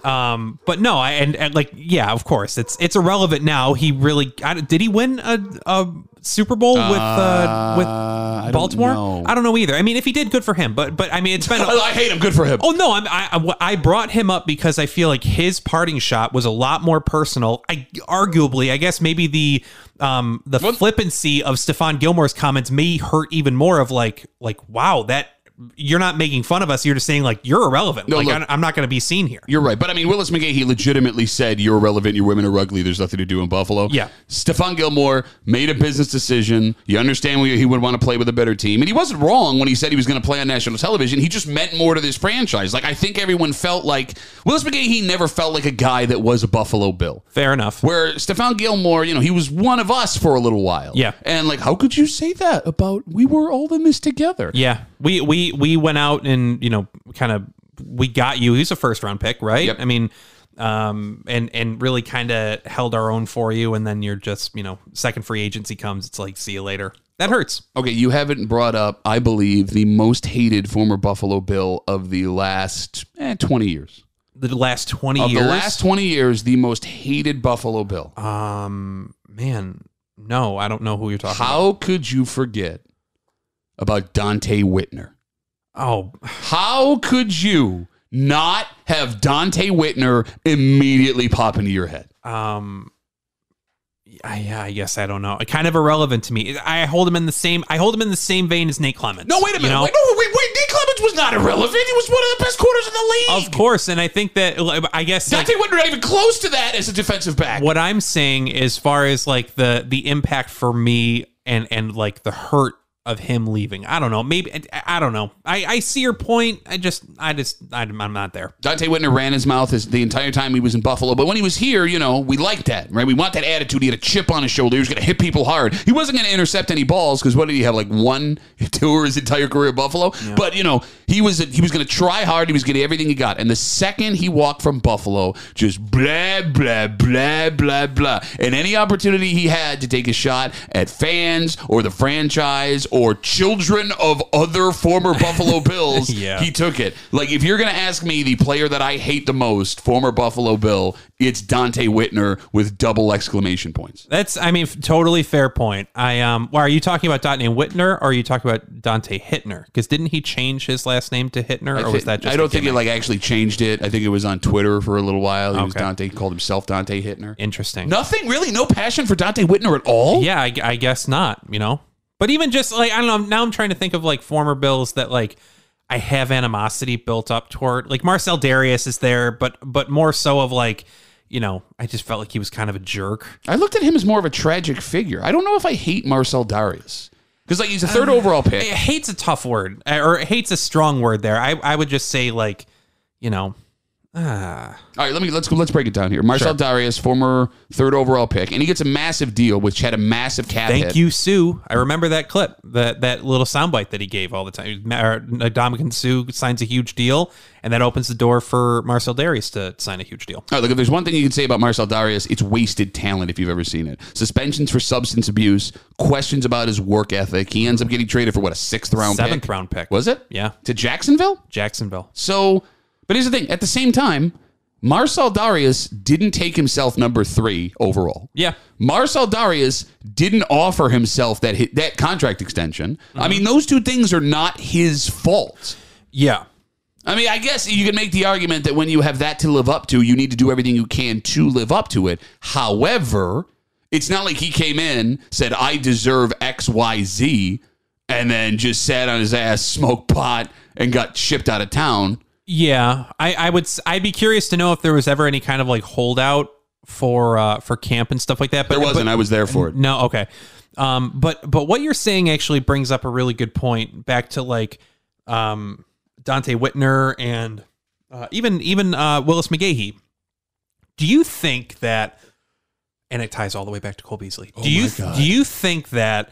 Um, but no, I and, and like yeah, of course, it's it's irrelevant now. He really I, did he win a, a Super Bowl with uh, with I don't Baltimore? know. I don't know either. I mean, if he did, good for him. But but I mean, it's been. I, [LAUGHS] I hate him. Good for him. Oh no! I'm, I I brought him up because I feel like his parting shot was a lot more personal. I arguably, I guess maybe the um the flippancy of Stephon Gilmore's comments may hurt even more. Of like like wow that you're not making fun of us. You're just saying like you're irrelevant. No, like look. I'm, not going to be seen here. You're right. But I mean, Willis McGahee, he legitimately said, You're irrelevant. Your women are ugly. There's nothing to do in Buffalo. Yeah. Stephon Gilmore made a business decision. You understand why he would want to play with a better team. And he wasn't wrong when he said he was going to play on national television. He just meant more to this franchise. Like, I think everyone felt like Willis McGahee, he never felt like a guy that was a Buffalo Bill. Fair enough. Where Stephon Gilmore, you know, he was one of us for a little while. Yeah. And like, how could you say that about we were all in this together? Yeah, we we we went out and you know kind of we got you. He's a first round pick, right? Yep. I mean, um, and and really kind of held our own for you, and then you're just you know second free agency comes, it's like see you later. That hurts. Okay, you haven't brought up, I believe, the most hated former Buffalo Bill of the last eh, 20 years. The last twenty Of years. the last 20 years, the most hated Buffalo Bill. um, man, no, I don't know who you're talking about. How could you forget about Donte Whitner? Oh, How could you not have Donte Whitner immediately pop into your head? um. I, yeah, I guess I don't know. Kind of irrelevant to me. I hold him in the same. I hold him in the same vein as Nate Clements. No, wait a you minute. know? Wait, no, wait, wait. Nick Clemens was not irrelevant. He was one of the best corners in the league. Of course, and I think that I guess Donte like, Whitner not even close to that as a defensive back. what I'm saying as far as like the the impact for me and and like the hurt of him leaving. I don't know. Maybe I, I don't know. I I see your point. I just I just I, I'm not there. Donte Whitner ran his mouth his, the entire time he was in Buffalo. But when he was here, you know, we liked that, right? We want that attitude. He had a chip on his shoulder. He was going to hit people hard. He wasn't going to intercept any balls because what did he have? Like one [LAUGHS] tour his entire career at Buffalo. But you know, he was he was going to try hard. He was getting everything he got. And the second he walked from Buffalo, just blah blah blah blah blah. And any opportunity he had to take a shot at fans or the franchise or children of other former [LAUGHS] Buffalo Bills, Yeah. he took it. Like if you're gonna ask me the player that I hate the most, former Buffalo Bill, it's Donte Whitner with double exclamation points. That's I mean totally fair point. I um. Well, are you talking about Donte Whitner or are you talking about Donte Hittner? Because didn't he change his last name to Hittner, or I, was that just I don't think he gimmick? like actually changed it. I think it was on Twitter for a little while. He was Okay. Donte called himself Donte Hittner. interesting? Nothing really, no passion for Donte Whitner at all. Yeah, I, I guess not. You know, but even just like I don't know. Now I'm trying to think of like former Bills that like I have animosity built up toward. Like Marcell Dareus is there, but but more so of like you know I just felt like he was kind of a jerk. I looked at him as more of a tragic figure. I don't know if I hate Marcell Dareus because like he's a third um, overall I- pick. hate's a tough word, or hate's a strong word. There, I I would just say like you know. Ah, All right, let me let's go. Let's break it down here. Marcell Dareus, former third overall pick, and he gets a massive deal, which had a massive cap thank hit. you, Suh. I remember that clip, that that little soundbite that he gave all the time. Ndamukong Suh signs a huge deal, and that opens the door for Marcell Dareus to sign a huge deal. All right, look, if there's one thing you can say about Marcell Dareus, it's wasted talent if you've ever seen it. Suspensions for substance abuse, questions about his work ethic. He ends up getting traded for what a sixth round Seventh pick. round pick. Was it? Yeah. To Jacksonville? Jacksonville. So, but here's the thing. At the same time, Marcell Dareus didn't take himself number three overall. Yeah. Marcell Dareus didn't offer himself that hit, that contract extension. I mean, those two things are not his fault. Yeah. I mean, I guess you can make the argument that when you have that to live up to, you need to do everything you can to live up to it. However, it's not like he came in, said, I deserve X, Y, Z, and then just sat on his ass, smoked pot, and got shipped out of town. Yeah, I, I would. I'd be curious to know if there was ever any kind of like holdout for uh, for camp and stuff like that. But There wasn't. but- I was there for it. no, okay. Um, but but what you're saying actually brings up a really good point. Back to like um, Donte Whitner and uh, even even uh, Willis McGahee. Do you think that? And it ties all the way back to Cole Beasley. Do you God. do you think that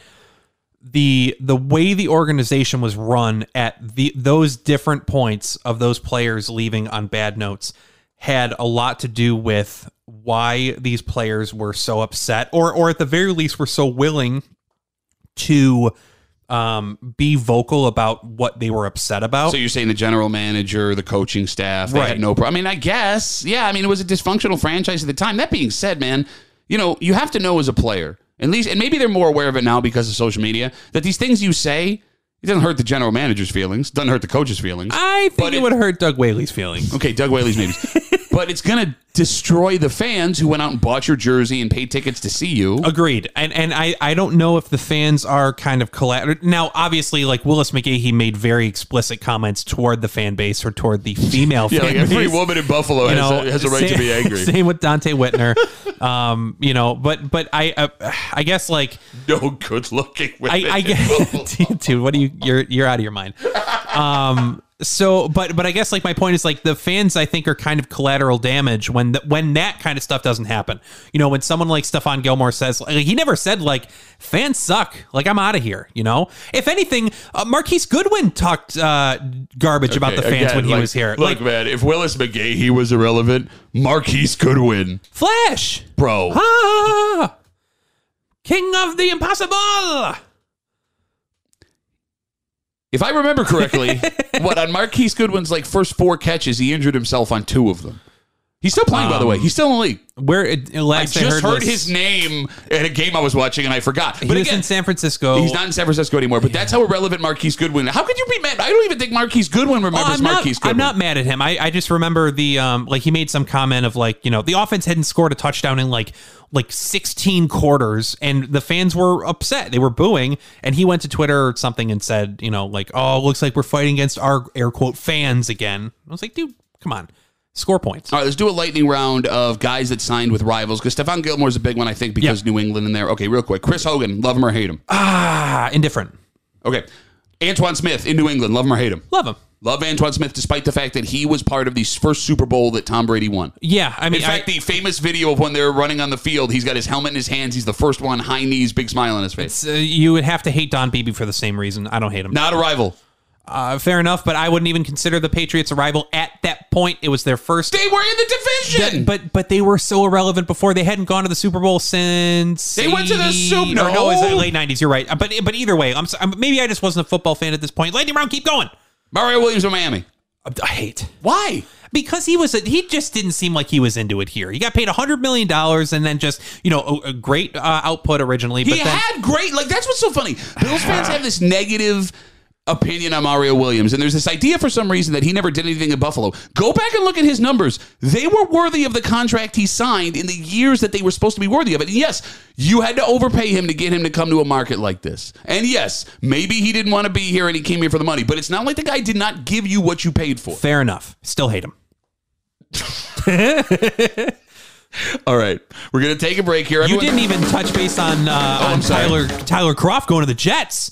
the the way the organization was run at the those different points of those players leaving on bad notes had a lot to do with why these players were so upset or or at the very least were so willing to um be vocal about what they were upset about So you're saying the general manager, the coaching staff, they Right. had no problem. I mean, I guess, yeah. I mean, it was a dysfunctional franchise at the time. That being said, man, you know, you have to know as a player, at least, and maybe they're more aware of it now because of social media, that these things you say, it doesn't hurt the general manager's feelings, doesn't hurt the coach's feelings. I think But it, it- would hurt Doug Whaley's feelings. Okay, Doug Whaley's maybe. [LAUGHS] but it's going to destroy the fans who went out and bought your jersey and paid tickets to see you. Agreed. And and I, I don't know if the fans are kind of collateral. Now, obviously, like Willis McGahee made very explicit comments toward the fan base or toward the female [LAUGHS] yeah, fan like every base. woman in Buffalo you has, know, a, has a right to be angry. [LAUGHS] Same with Donte Whitner. um, you know, but but I uh, I guess like No good looking women. I, I [LAUGHS] Buffalo. dude, what do you you're you're out of your mind. Um so but but I guess like my point is like the fans I think are kind of collateral damage when the, when that kind of stuff doesn't happen. You know, when someone like Stephon Gilmore says like he never said like fans suck, like I'm out of here, you know? If anything, uh, Marquise Goodwin talked uh garbage about the fans again, when he like, was here. Look, like man, if Willis McGahee was irrelevant, Marquise Goodwin, Flash. bro. Ah! King of the impossible. If I remember correctly, [LAUGHS] what on Marquise Goodwin's like first four catches, he injured himself on two of them. He's still playing, by the way. He's still in the league. Where it, I last I, just heard, was- his name at a game I was watching, and I forgot. He But was again, in San Francisco. he's not in San Francisco anymore. But that's how irrelevant Marquise Goodwin. How could you be mad? I don't even think Marquise Goodwin Oh, remembers I'm not, Marquise Goodwin. I'm not mad at him. I, I just remember the um like he made some comment of like you know the offense hadn't scored a touchdown in like like 16 quarters and the fans were upset. They were booing and he went to Twitter or something and said you know like oh looks like we're fighting against our air quote fans again. I was like dude come on score points. All right, let's do a lightning round of guys that signed with rivals because Stephon Gilmore's a big one, I think, because New England in there. Okay, real quick. Chris Hogan, love him or hate him. Ah indifferent. Okay. Antowain Smith in New England, love him or hate him. Love him. Love Antowain Smith, despite the fact that he was part of the first Super Bowl that Tom Brady won. Yeah, I mean In fact, I, the famous video of when they're running on the field, he's got his helmet in his hands. He's the first one, high knees, big smile on his face. uh, you would have to hate Don Beebe for the same reason. I don't hate him. Not a rival. Uh, fair enough, but I wouldn't even consider the Patriots a rival at that point. It was their first They were in the division. That- but but they were so irrelevant before they hadn't gone to the Super Bowl since They went to the 80 Sup- or no, it was no. the late nineties. You're right, but but either way, I'm, I'm maybe I just wasn't a football fan at this point. Lightning round, keep going. Mario Williams of Miami. I hate Why? because he was a, he just didn't seem like he was into it here. He got paid a hundred million dollars and then just you know a, a great uh, output originally, He but then had great, like, that's what's so funny. Bills fans have this negative opinion on Mario Williams, and there's this idea for some reason that he never did anything in Buffalo. Go back and look at his numbers. They were worthy of the contract he signed in the years that they were supposed to be worthy of it. And yes, you had to overpay him to get him to come to a market like this. And yes, maybe he didn't want to be here and he came here for the money, but it's not like the guy did not give you what you paid for. fair enough. Still hate him. [LAUGHS] All right, we're gonna take a break here. You didn't even touch base on uh, Oh, on. Tyler Tyler Kroft going to the Jets.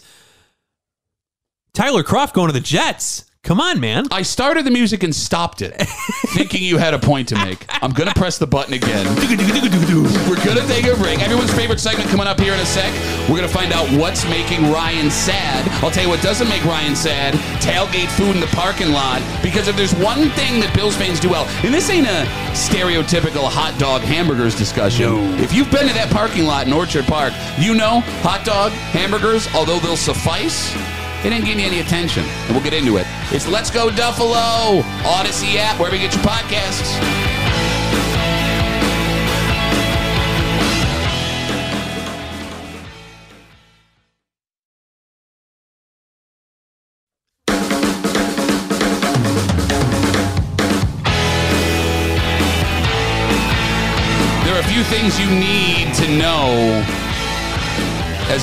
Tyler Kroft going to the Jets. Come on, man. I started the music and stopped it, [LAUGHS] thinking you had a point to make. I'm gonna press the button again. We're gonna take a break. Everyone's favorite segment coming up here in a sec. We're gonna find out what's making Ryan sad. I'll tell you what doesn't make Ryan sad: tailgate food in the parking lot. Because if there's one thing that Bills fans do well, and this ain't a stereotypical hot dog hamburgers discussion. If you've been to that parking lot in Orchard Park, you know hot dog hamburgers, although they'll suffice. It didn't give me any attention, and we'll get into it. It's Let's Go Duffalo, Odyssey app, wherever you get your podcasts.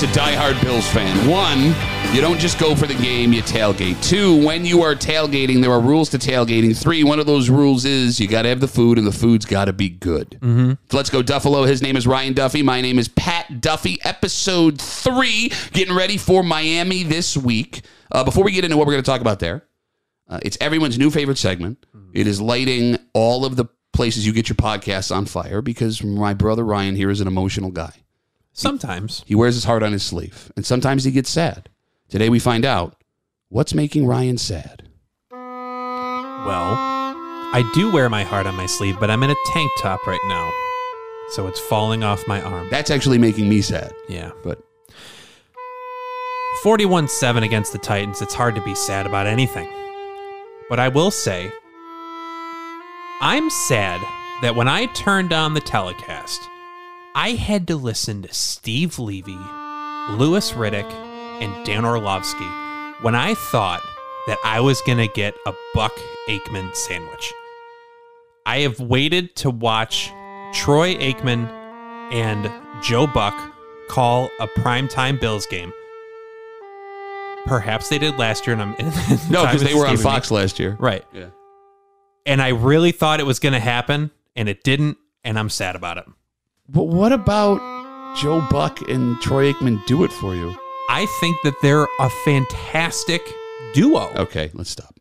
As a diehard Bills fan. One, you don't just go for the game, you tailgate. Two, when you are tailgating, there are rules to tailgating. Three, one of those rules is you got to have the food, and the food's got to be good. Mm-hmm. Let's go, Duffalo. His name is Ryan Duffy. My name is Pat Duffy. Episode three, getting ready for Miami this week. Uh, before we get into what we're going to talk about there, uh, it's everyone's new favorite segment. It is lighting all of the places you get your podcasts on fire because my brother Ryan here is an emotional guy. Sometimes. He wears his heart on his sleeve, and sometimes he gets sad. Today we find out what's making Ryan sad. Well, I do wear my heart on my sleeve, but I'm in a tank top right now. So it's falling off my arm. That's actually making me sad. Yeah. But 41 7 against the Titans. It's hard to be sad about anything. But I will say, I'm sad that when I turned on the telecast, I had to listen to Steve Levy, Louis Riddick, and Dan Orlovsky when I thought that I was going to get a Buck Aikman sandwich. I have waited to watch Troy Aikman and Joe Buck call a primetime Bills game. Perhaps they did last year, and I'm [LAUGHS] no, because they were on escaping me. Fox last year. right? Yeah. And I really thought it was going to happen, and it didn't, and I'm sad about it. But what about Joe Buck and Troy Aikman do it for you? I think that they're a fantastic duo. Okay, let's stop.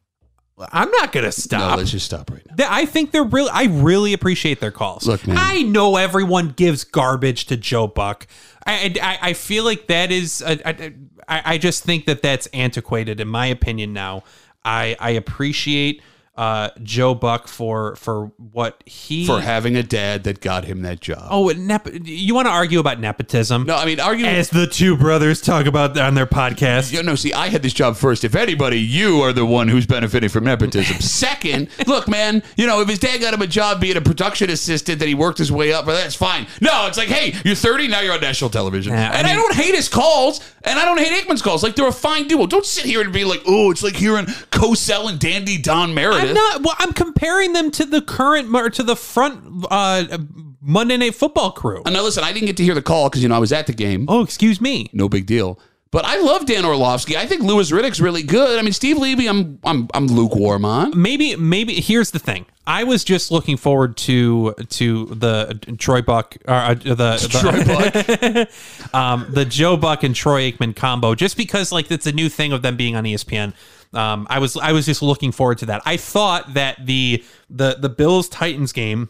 I'm not going to No, stop. let's just stop right now. I think they're really. I really appreciate their calls. Look, man. I know everyone gives garbage to Joe Buck. I I, I feel like that is. A, I, I I just think that that's antiquated in my opinion. Now, I I appreciate uh, Joe Buck for for what he For having a dad that got him that job. Oh, nep- you want to argue about nepotism? No, I mean, arguing. As the two brothers talk about on their podcast. You know, see, I had this job first. If anybody, you are the one who's benefiting from nepotism. [LAUGHS] Second, look, man, you know, if his dad got him a job being a production assistant, that he worked his way up, but that's fine. No, it's like, hey, you're 30, now you're on national television. Yeah, and I, mean- don't hate his calls, and I don't hate Aikman's calls. Like, they're a fine duo. Don't sit here and be like, oh, it's like hearing Cosell and Dandy Don Meredith. I'm not. Well, I'm comparing them to the current or to the front uh, Monday Night Football crew. And now, listen, I didn't get to hear the call because, you know, I was at the game. Oh, excuse me. No big deal. But I love Dan Orlovsky. I think Louis Riddick's really good. I mean, Steve Levy, I'm I'm I'm lukewarm on. Maybe, maybe here's the thing. I was just looking forward to to the Troy Buck, or uh, the, the [LAUGHS] Troy Buck. [LAUGHS] um, the Joe Buck and Troy Aikman combo, just because like it's a new thing of them being on ESPN. Um, I was I was just looking forward to that. I thought that the the the Bills Titans game,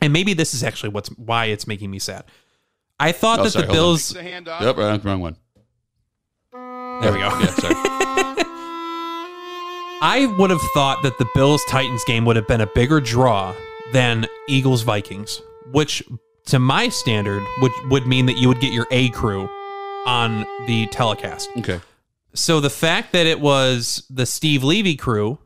and maybe this is actually what's why it's making me sad. I thought Oh, that sorry, the. Bills. The handoff. Yep, right, wrong one. There we go. Yeah, sorry. [LAUGHS] I would have thought that the Bills Titans game would have been a bigger draw than Eagles Vikings, which to my standard would would mean that you would get your A crew on the telecast. Okay. So the fact that it was the Steve Levy crew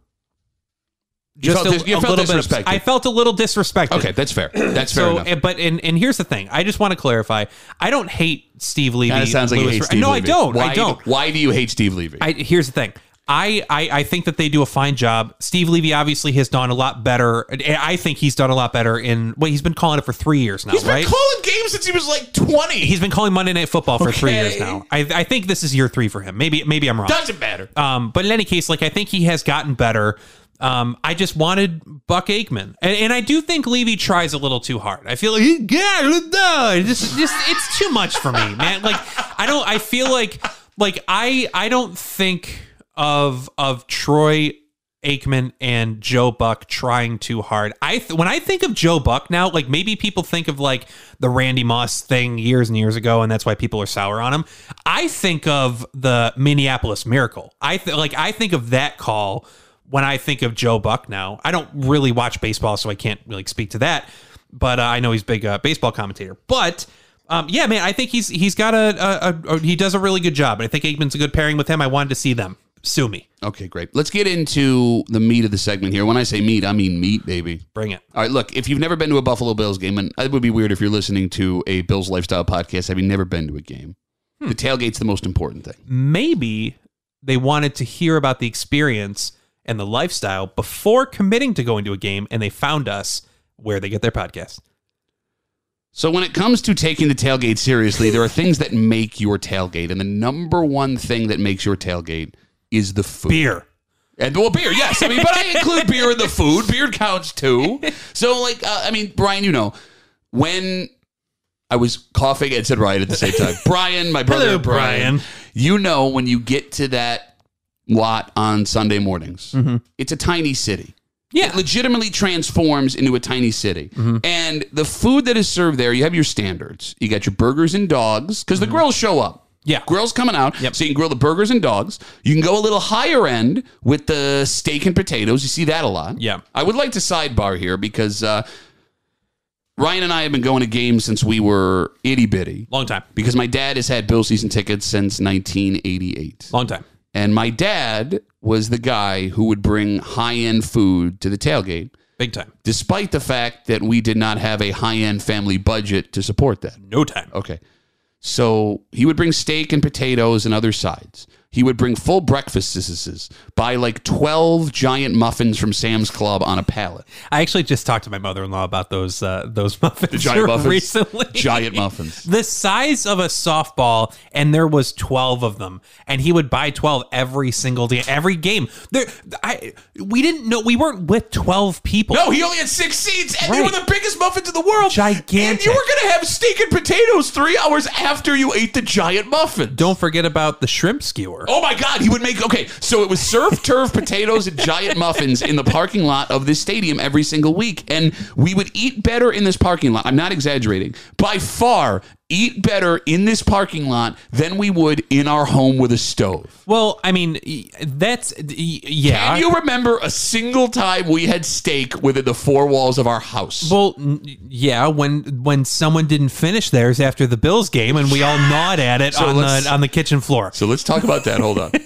You felt dis- you felt little bit disrespected. I felt a little disrespected. Okay, that's fair. [CLEARS THROAT] That's fair So, enough. eh, but and and here's the thing. I just want to clarify. I don't hate Steve Levy. Of sounds like you hate Steve No, Levy. I don't. Why, I don't. Why do you hate Steve Levy? I here's the thing. I, I I think that they do a fine job. Steve Levy obviously has done a lot better. I think he's done a lot better in well, he's been calling it for three years now, He's been right? calling games since he was like 20. he's been calling Monday Night Football for three Okay. years now. I, I think this is year three for him. Maybe maybe I'm wrong. Doesn't matter. Um, but in any case, like I think he has gotten better. Um, I just wanted Buck Aikman, and, and I do think Levy tries a little too hard. I feel like yeah, no, just just it's too much for me, man. Like I don't. I feel like like I I don't think of of Troy Aikman and Joe Buck trying too hard. I th- when I think of Joe Buck now, like maybe people think of like the Randy Moss thing years and years ago, and that's why people are sour on him. I think of the Minneapolis Miracle. I th- like I think of that call when I think of Joe Buck. Now I don't really watch baseball, so I can't really speak to that. But uh, I know he's a big uh, baseball commentator. But um, yeah, man, I think he's he's got a, a, a, he does a really good job. I think Aikman's a good pairing with him. I wanted to see them. Sue me. Okay, great. Let's get into the meat of the segment here. When I say meat, I mean meat, baby. Bring it. All right, look, if you've never been to a Buffalo Bills game, and it would be weird if you're listening to a Bills lifestyle podcast having never been to a game, hmm. the tailgate's the most important thing. Maybe they wanted to hear about the experience and the lifestyle before committing to going to a game, and they found us where they get their podcast. So when it comes to taking the tailgate seriously, there are things that make your tailgate, and the number one thing that makes your tailgate is the food. Beer. And well, beer, yes. I mean, but I include beer in the food. Beer counts too. So, like, uh, I mean, Brian, you know, when I was coughing and said Ryan at the same time, Brian, my brother Hello, Brian, Brian. you know, when you get to that lot on Sunday mornings, mm-hmm. it's a tiny city. Yeah. It legitimately transforms into a tiny city. Mm-hmm. And the food that is served there, you have your standards. You got your burgers and dogs, because the mm-hmm. grills show up. Yeah. Grills coming out. Yep. So you can grill the burgers and dogs. You can go a little higher end with the steak and potatoes. You see that a lot. Yeah. I would like to sidebar here because uh, Ryan and I have been going to games since we were itty bitty. Long time. Because my dad has had Bill season tickets since 1988. Long time. And my dad was the guy who would bring high end food to the tailgate, Big time. despite the fact that we did not have a high end family budget to support that. No time. Okay. So he would bring steak and potatoes and other sides. He would bring full breakfasts, buy like 12 giant muffins from Sam's Club on a pallet. I actually just talked to my mother-in-law about those uh, those [LAUGHS] muffins giant muffins? recently. Giant muffins. [LAUGHS] the size of a softball, and there was twelve of them, and he would buy twelve every single day, every game. There, I we didn't know we weren't with twelve people. No, he only had six seats, and they Right. were the biggest muffins in the world. Gigantic. And you were going to have steak and potatoes three hours after you ate the giant muffin. Don't forget about the shrimp skewer. Oh my God, he would make okay. So it was surf turf [LAUGHS] potatoes and giant muffins in the parking lot of this stadium every single week, and we would eat better in this parking lot. I'm not exaggerating. By far, eat better in this parking lot than we would in our home with a stove. Well, I mean, that's yeah. Can you remember a single time we had steak within the four walls of our house? Well, yeah, when when someone didn't finish theirs after the Bills game, and we all [LAUGHS] gnawed at it So on the on the kitchen floor. So let's talk about that. Hold on. [LAUGHS]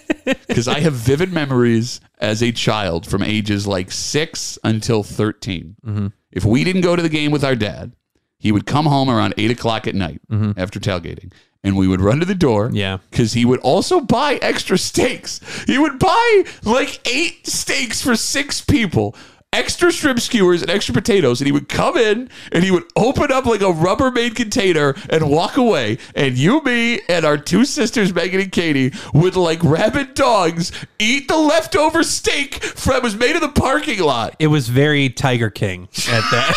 Because I have vivid memories as a child from ages like six until 13. Mm-hmm. If we didn't go to the game with our dad, he would come home around eight o'clock at night after tailgating. And we would run to the door. Mm-hmm. Yeah. Because he would also buy extra steaks. He would buy like eight steaks for six people. Extra shrimp skewers and extra potatoes, and he would come in and he would open up like a Rubbermaid container and walk away. And you, me, and our two sisters, Megan and Katie, would like rabid dogs eat the leftover steak that was made in the parking lot. It was very Tiger King at that.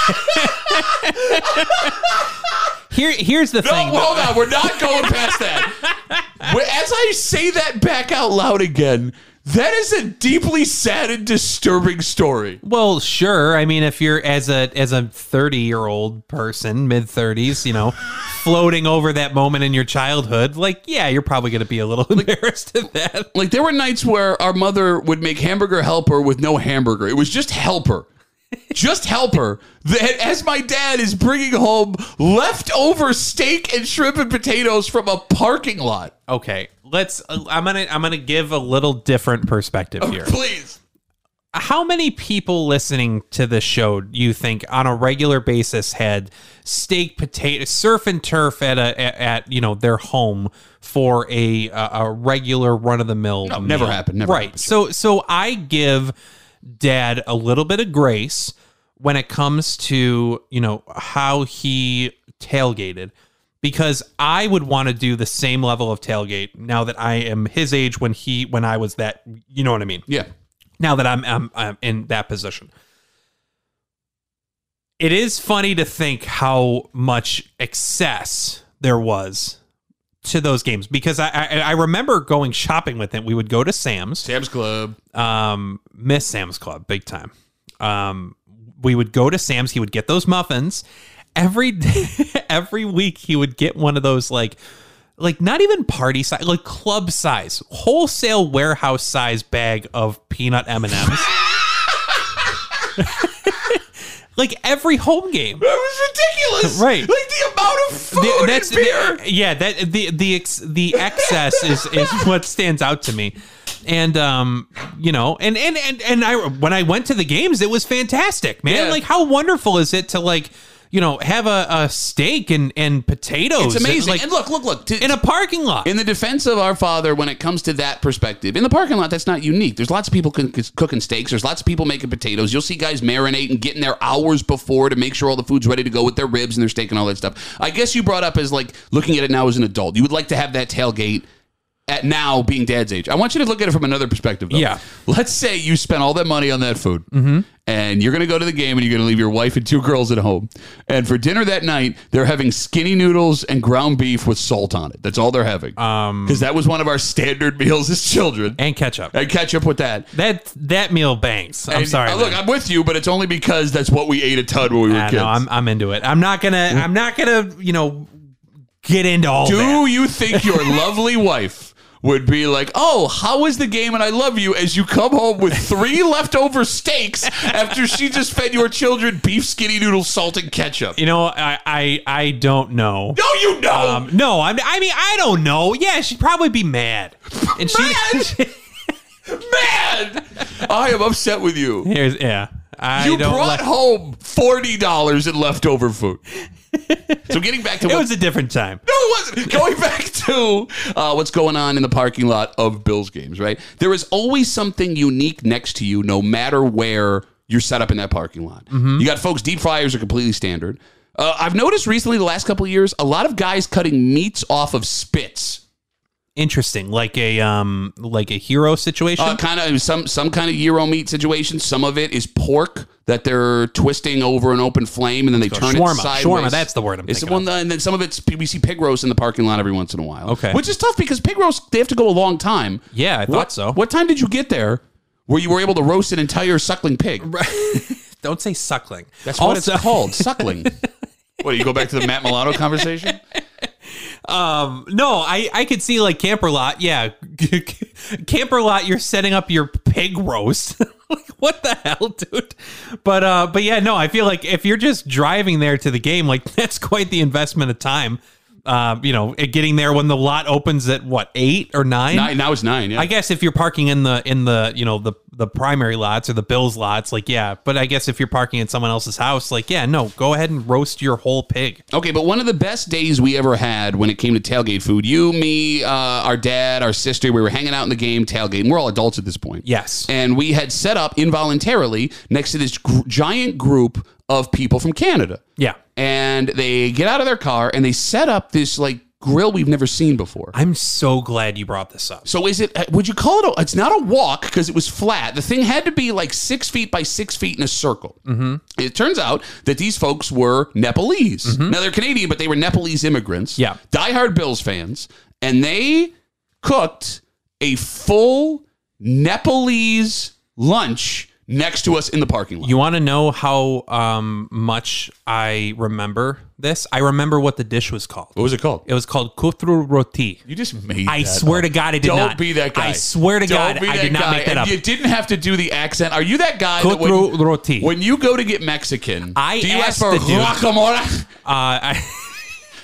[LAUGHS] Here, here's the No, thing. No, hold on. We're not going past that. [LAUGHS] As I say that back out loud again, that is a deeply sad and disturbing story. Well, sure. I mean, if you're as a as a 30 year old person, mid 30s, you know, [LAUGHS] floating over that moment in your childhood, like, yeah, you're probably going to be a little [LAUGHS] embarrassed at that. Like there were nights where our mother would make hamburger helper with no hamburger. It was just helper. Just helper. That as my dad is bringing home leftover steak and shrimp and potatoes from a parking lot. Okay, let's. Uh, I'm gonna I'm gonna give a little different perspective oh, here. Please. How many people listening to this show do you think on a regular basis had steak, potato, surf and turf at a at, at, you know their home for a a, a regular run of the mill? No, never happened, never right. happened. So so I give dad a little bit of grace when it comes to you know how he tailgated because I would want to do the same level of tailgate now that I am his age when he when I was that you know what I mean Yeah. now that I'm, I'm I'm in that position. It is funny to think how much excess there was to those games because I, I I remember going shopping with him. We would go to Sam's, Sam's Club. um, Miss Sam's Club, big time. Um, we would go to Sam's. He would get those muffins every day, [LAUGHS] every week. He would get one of those like, like not even party size, like club size, wholesale warehouse size bag of peanut M and M's. [LAUGHS] Like every home game. That was ridiculous. Right. Like the amount of food The- that's beer. the- yeah that the the ex, the excess is is what stands out to me and um you know and and and and I when I went to the games it was fantastic man Yeah. like how wonderful is it to like you know have a, a steak and and potatoes it's amazing. like and look, look, look. To, in a parking lot in the defense of our father, when it comes to that perspective, in the parking lot, that's not unique. There's lots of people cooking steaks. There's lots of people making potatoes. You'll see guys marinating, getting there hours before to make sure all the food's ready to go with their ribs and their steak and all that stuff. I guess you brought up as like looking at it now as an adult. You would like to have that tailgate at now being dad's age. I want you to look at it from another perspective. Though. Yeah. Let's say you spent all that money on that food, and you're going to go to the game, and you're going to leave your wife and two girls at home. And for dinner that night, they're having skinny noodles and ground beef with salt on it. That's all they're having. Um, Because that was one of our standard meals as children. and ketchup And ketchup with that. that that meal bangs I'm And, sorry uh, look. I'm with you, but it's only because that's what we ate a ton when we were I kids. know, I'm I'm into it I'm not gonna I'm not gonna you know get into all Do that you think your [LAUGHS] lovely wife would be like, "Oh, how was the game?" And I love you as you come home with [LAUGHS] three leftover steaks after she just fed your children beef skinny noodle salt, and ketchup? you know I I I don't know No, you know. Um, no, I'm, I mean, I don't know. Yeah, she'd probably be mad. [LAUGHS] And she, Mad? [LAUGHS] Man, I am upset with you. here's, yeah, I You brought home forty dollars in leftover food. [LAUGHS] so getting back to it what was a different time. No, it wasn't. Going [LAUGHS] back to uh, what's going on in the parking lot of Bills games, right? There is always something unique next to you, no matter where you're set up in that parking lot. Mm-hmm. You got folks, deep fryers are completely standard. Uh, I've noticed recently, the last couple of years, a lot of guys cutting meats off of spits. Interesting, like a um, like a hero situation. Uh, kind of some some kind of gyro meat situation. Some of it is pork that they're twisting over an open flame, and then they turn shawarma. it sideways. Shawarma, that's the word I'm It's thinking one, and then some of it's we see pig roast in the parking lot every once in a while. Okay. which is tough because pig roast they have to go a long time. Yeah, I thought What- so. What time did you get there? Where you were able to roast an entire suckling pig? [LAUGHS] don't say suckling. That's what it's called, suckling. [LAUGHS] what? do You go back to the Matt Milano conversation? Um, no, I I could see like camper lot. Yeah, [LAUGHS] camper lot. You're setting up your pig roast. [LAUGHS] like what the hell, dude? But uh, but yeah, no. I feel like if you're just driving there to the game, like [LAUGHS] that's quite the investment of time. Uh, you know, getting there when the lot opens at what eight or nine. Nine, now it's nine. Yeah. I guess if you're parking in the in the you know the the primary lots or the Bills lots, like yeah. But I guess if you're parking in someone else's house, like yeah, no, go ahead and roast your whole pig. Okay, but one of the best days we ever had when it came to tailgate food, you, me, uh, our dad, our sister, we were hanging out in the game tailgate. We're all adults at this point. Yes. And we had set up involuntarily next to this gr- giant group of people from Canada. Yeah. And they get out of their car and they set up this like grill we've never seen before. I'm so glad you brought this up. So is it? uh, Would you call it? A, it's not a walk because it was flat. The thing had to be like six feet by six feet in a circle. Mm-hmm. It turns out that these folks were Nepalese. Now they're Canadian, but they were Nepalese immigrants. Yeah. diehard Bills fans, and they cooked a full Nepalese lunch next to us in the parking lot. You want to know how um, much I remember this? I remember what the dish was called. what was it called? It was called kutru roti. You just made. I that swear up. to God, I did Don't not. be that guy. I swear to Don't God, I did not make that And up. You didn't have to do the accent. Are you that guy? that when, roti. When you go to get Mexican, I do you ask for guacamole? Uh, I,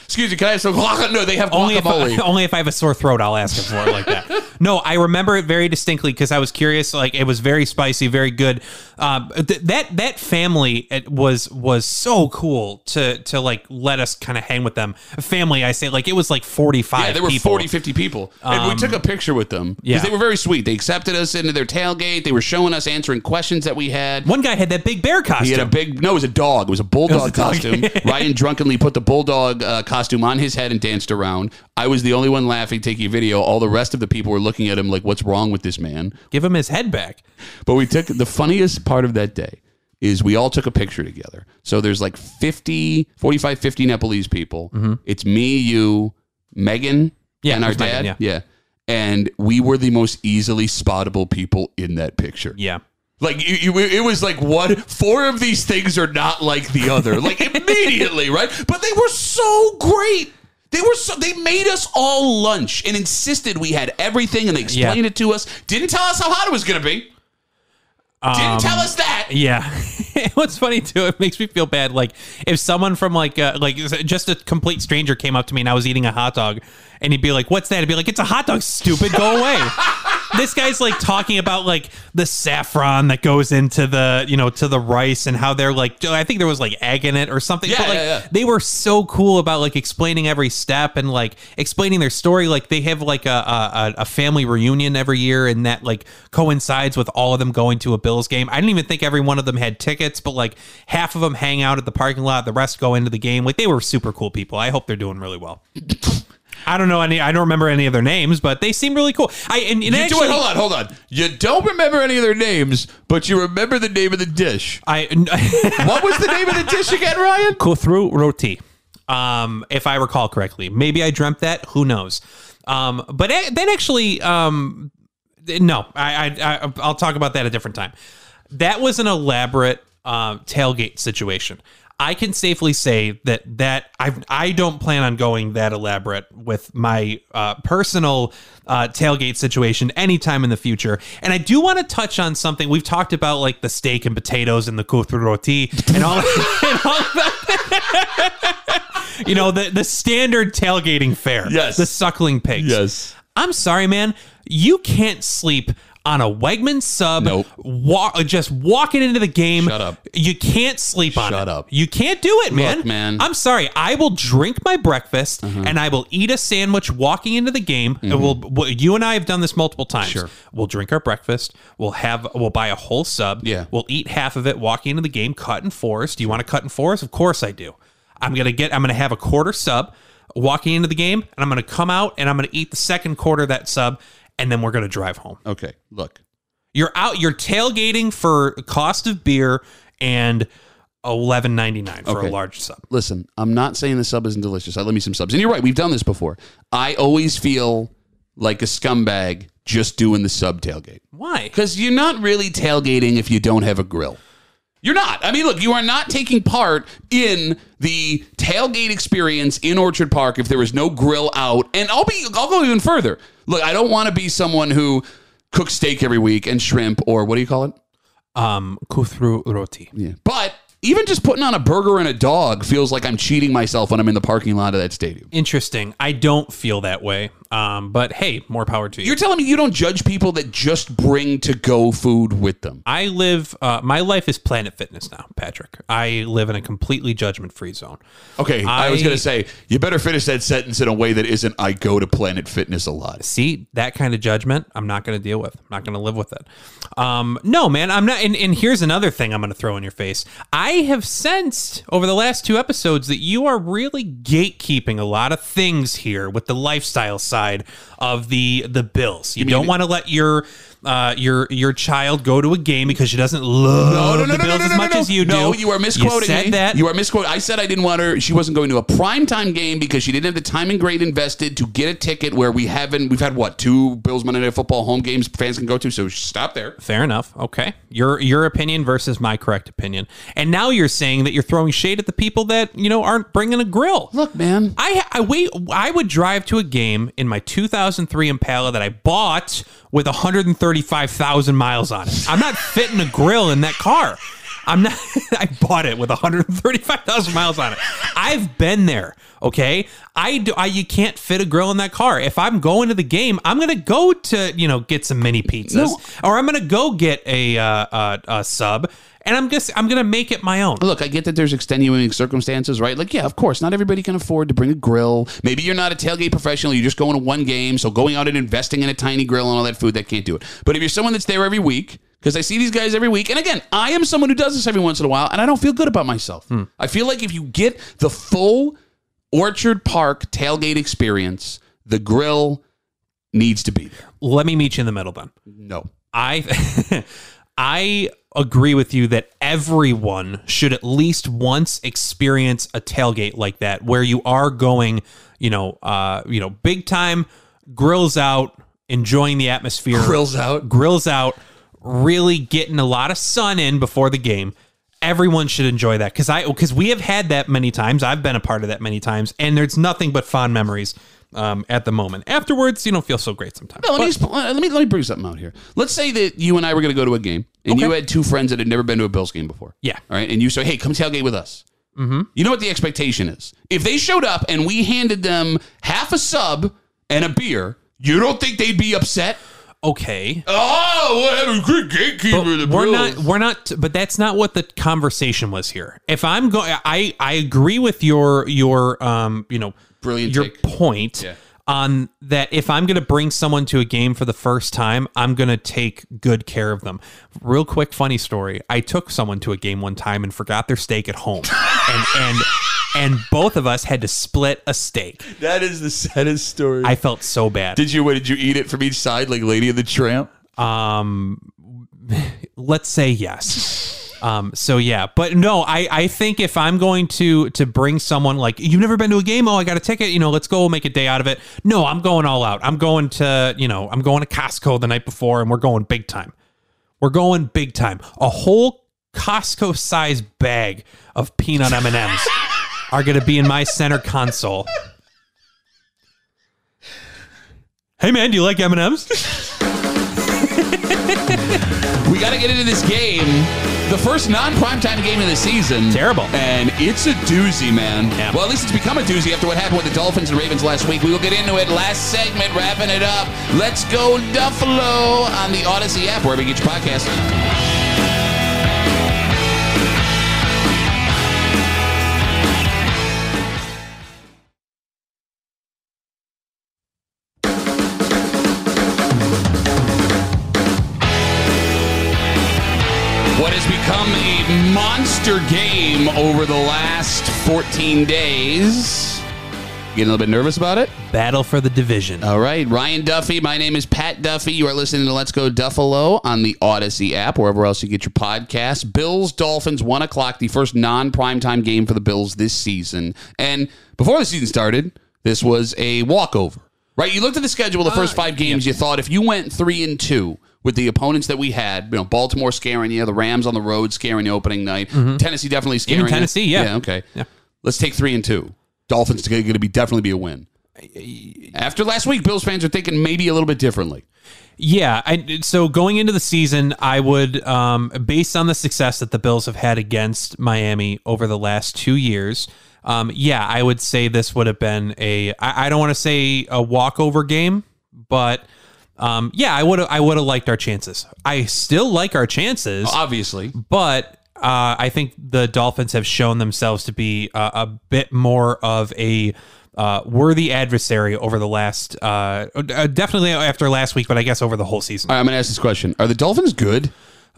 Excuse me, can I have some? No, they have only if guacamole. [LAUGHS] only if I have a sore throat, I'll ask him for it like that. No, I remember it very distinctly because I was curious. Like it was very spicy, very good. Um, th- that that family it was was so cool to to like let us kind of hang with them. Family, I say like it was like forty five. yeah, there were people. Um, 40, 50 people. and we took a picture with them. Because yeah. they were very sweet. They accepted us into their tailgate. They were showing us, answering questions that we had. One guy had that big bear costume. He had a big no, it was a dog. It was a bulldog a dog. costume. [LAUGHS] Ryan drunkenly put the bulldog uh, costume on his head and danced around. I was the only one laughing, taking a video. All the rest of the people were looking at him like, "What's wrong with this man?" Give him his head back. But we took the funniest part of that day is we all took a picture together. So there's like 50, 45, 50 Nepalese people. Mm-hmm. It's me, you, Megan, Yeah, and our was Megan, dad. yeah. And we were the most easily spottable people in that picture. Yeah. Like you, you, it was like one, four of these things are not like the other. Like [LAUGHS] immediately, right? But they were so great. They were so. They made us all lunch and insisted we had everything, and they explained Yeah. it to us. Didn't tell us how hot it was going to be. Didn't tell us that. Yeah. [LAUGHS] What's funny too, it makes me feel bad. Like if someone from like uh, like just a complete stranger came up to me and I was eating a hot dog and he'd be like, "What's that?" I'd be like, "It's a hot dog, stupid. Go away." [LAUGHS] this guy's like talking about like the saffron that goes into the you know to the rice and how they're like I think there was like egg in it or something. Yeah, but like yeah, yeah. they were so cool about like explaining every step and like explaining their story. Like they have like a a, a family reunion every year, and that like coincides with all of them going to a Bills game. I didn't even think every one of them had tickets, but like half of them hang out at the parking lot, the rest go into the game. Like they were super cool people. I hope they're doing really well. [LAUGHS] I don't know any. I don't remember any of their names, but they seem really cool. I and, and You actually, do it. Hold on, hold on. You don't remember any of their names, but you remember the name of the dish. I [LAUGHS] What was the name of the dish again, Ryan? Kuthru roti, um, if I recall correctly. Maybe I dreamt that. Who knows? Um, but then actually, um, no, I, I, I I'll talk about that a different time. That was an elaborate um, tailgate situation. I can safely say that that I I don't plan on going that elaborate with my uh, personal uh, tailgate situation anytime in the future. And I do want to touch on something we've talked about, like the steak and potatoes and the kuthru roti and all, [LAUGHS] and all of that. [LAUGHS] you know the the standard tailgating fare. Yes. the suckling pigs. Yes. I'm sorry, man. You can't sleep on a Wegman sub. Nope. Walk, just walking into the game. Shut up. You can't sleep on it. Shut up. You can't do it, man. man. I'm sorry. I will drink my breakfast mm-hmm. and I will eat a sandwich walking into the game. And mm-hmm. we'll, we'll- you and I have done this multiple times. Sure. We'll drink our breakfast. We'll have. We'll buy a whole sub. Yeah. We'll eat half of it walking into the game. Cut and force. Do you want to cut and force? Of course I do. I'm gonna get. I'm gonna have a quarter sub walking into the game, and I'm gonna come out and I'm gonna eat the second quarter of that sub, and then we're gonna drive home. Okay. Look. You're out. You're tailgating for cost of beer and eleven ninety nine for Okay. a large sub. Listen, I'm not saying the sub isn't delicious. I love me some subs. And you're right, we've done this before. I always feel like a scumbag just doing the sub tailgate. Why? Because you're not really tailgating if you don't have a grill. You're not. I mean, look, you are not taking part in the tailgate experience in Orchard Park if there is no grill out. And I'll be I'll go even further. Look, I don't want to be someone who cooks steak every week and shrimp or what do you call it? Um, kuthru roti. Yeah. But even just putting on a burger and a dog feels like I'm cheating myself when I'm in the parking lot of that stadium. Interesting. I don't feel that way. Um, but hey, more power to you. You're telling me you don't judge people that just bring to go food with them. I live. Uh, my life is Planet Fitness now, Patrick. I live in a completely judgment free zone. Okay, I, was going to say you better finish that sentence in a way that isn't I go to Planet Fitness a lot. See that kind of judgment, I'm not going to deal with. I'm not going to live with it. Um, no, man, I'm not. And, and here's another thing I'm going to throw in your face. I have sensed over the last two episodes that you are really gatekeeping a lot of things here with the lifestyle side side of the the Bills. You, don't want to let your uh, your your child go to a game because she doesn't love the Bills as much as you do. No, you are misquoting said me. that. You are misquoting. I said I didn't want her. She wasn't going to a primetime game because she didn't have the time and grade invested to get a ticket. Where we haven't. We've had what two Bills Monday Night Football home games fans can go to. So stop there. Fair enough. Okay. Your your opinion versus my correct opinion. And now you're saying that you're throwing shade at the people that, you know, aren't bringing a grill. Look, man. I I wait I would drive to a game in my 2003 Impala that I bought with 135,000 miles on it. I'm not fitting a grill in that car. I'm not [LAUGHS] I bought it with 135,000 miles on it. I've been there, okay? I do I you can't fit a grill in that car. If I'm going to the game, I'm going to go to, you know, get some mini pizzas No. or I'm going to go get a uh, uh, a sub and I'm just I'm going to make it my own. Look, I get that there's extenuating circumstances, right? Like, yeah, of course, not everybody can afford to bring a grill. Maybe you're not a tailgate professional, you're just going to one game, so going out and investing in a tiny grill and all that food, that can't do it. But if you're someone that's there every week, because I see these guys every week, and again, I am someone who does this every once in a while, and I don't feel good about myself. I feel like if you get the full Orchard Park tailgate experience, the grill needs to be there. Let me meet you in the middle then. No. I [LAUGHS] I agree with you that everyone should at least once experience a tailgate like that, where you are going, you know, uh, you know, big time, grills out, enjoying the atmosphere, Grills out. grills out, really getting a lot of sun in before the game. Everyone should enjoy that because I because we have had that many times. I've been a part of that many times, and there's nothing but fond memories um, at the moment. Afterwards, you don't feel so great sometimes. No, let, me, just- let me let me bring something out here. Let's say that you and I were going to go to a game, and you had two friends that had never been to a Bills game before. Yeah. All right, and you say, "Hey, come tailgate with us." Mm-hmm. You know what the expectation is? If they showed up and we handed them half a sub and a beer, you don't think they'd be upset? Okay. Oh, a good gatekeeper! But the we're not we're not but that's not what the conversation was here if i'm going i i agree with your your um you know Brilliant your take. point Yeah. on that if i'm going to bring someone to a game for the first time i'm going to take good care of them real quick funny story i took someone to a game one time and forgot their steak at home [LAUGHS] and and and both of us had to split a steak That is the saddest story. i felt so bad did you? What did you eat it from each side, like Lady of the Tramp? Um, [LAUGHS] let's say yes. Um, so yeah, but no, I, I think if I'm going to to bring someone like you've never been to a game, oh, I got a ticket, you know, let's go make a day out of it. No, I'm going all out. I'm going to, you know, I'm going to Costco the night before, and we're going big time. We're going big time. A whole Costco size bag of peanut M and M's [LAUGHS] are going to be in my center console. Hey man, do you like M and M's? [LAUGHS] We got to get into this game. The first non-primetime game of the season. Terrible. And it's a doozy, man. Yeah. Well, at least it's become a doozy after what happened with the Dolphins and Ravens last week. We will get into it. Last segment, wrapping it up. Let's go Duffalo on the Odyssey app, wherever you get your podcast. 14 days. Getting a little bit nervous about it? Battle for the division. All right, Ryan Duffy. My name is Pat Duffy. You are listening to Let's Go Duffalo on the Odyssey app, wherever else you get your podcast. Bills Dolphins, one o'clock, the first non primetime game for the Bills this season. And before the season started, this was a walkover. Right? You looked at the schedule, the first ah, five games. You thought if you went three and two with the opponents that we had, you know, Baltimore scaring you, the Rams on the road scaring you opening night, mm-hmm. Tennessee definitely scaring you. Tennessee, yeah. yeah, okay. Yeah. Let's take three and two. Dolphins are going to be definitely be a win. After last week, Bills fans are thinking maybe a little bit differently. Yeah, I, so going into the season, I would, um, based on the success that the Bills have had against Miami over the last two years, um, yeah, I would say this would have been a. I, I don't want to say a walkover game, but um, yeah, I would I would have liked our chances. I still like our chances, Obviously, but uh, I think the Dolphins have shown themselves to be uh, a bit more of a uh, worthy adversary over the last, uh, uh, definitely after last week, but I guess over the whole season. All right, I'm going to ask this question: Are the Dolphins good?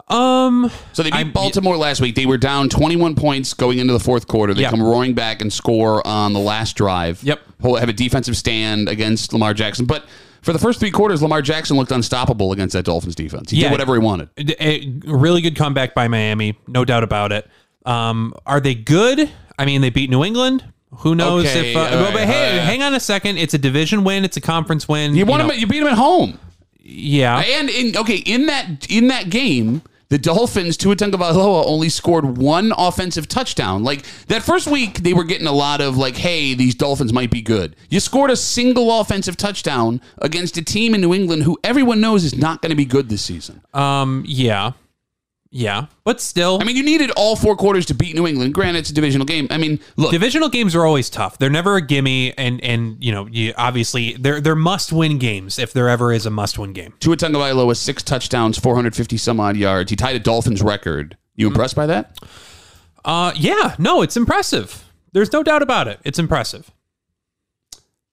Um, So they beat I'm- Baltimore last week. They were down 21 points going into the fourth quarter. They Yeah. come roaring back and score on the last drive. Yep. Whole- Have a defensive stand against Lamar Jackson, but. For the first three quarters, Lamar Jackson looked unstoppable against that Dolphins defense. He Yeah. did whatever he wanted. a really good comeback by Miami, no doubt about it. Um, are they good? I mean, they beat New England. Who knows Okay, if? Uh, right, but hey, right. hang on a second. It's a division win. It's a conference win. You, won know, him. You beat him at home. yeah. And in okay, in that in that game, the Dolphins, Tua Tagovailoa only scored one offensive touchdown. Like that first week, they were getting a lot of like, "Hey, these Dolphins might be good." You scored a single offensive touchdown against a team in New England who everyone knows is not going to be good this season. Um, yeah, yeah. But still, I mean, you needed all four quarters to beat New England. Granted, it's a divisional game. I mean, look, divisional games are always tough. They're never a gimme, and and you know, you obviously they're they're must win games if there ever is a must win game. Tua Tagovailoa six touchdowns, four hundred fifty some odd yards. He tied a Dolphins record. You impressed by that? Uh, yeah, no, it's impressive. There's no doubt about it. It's impressive.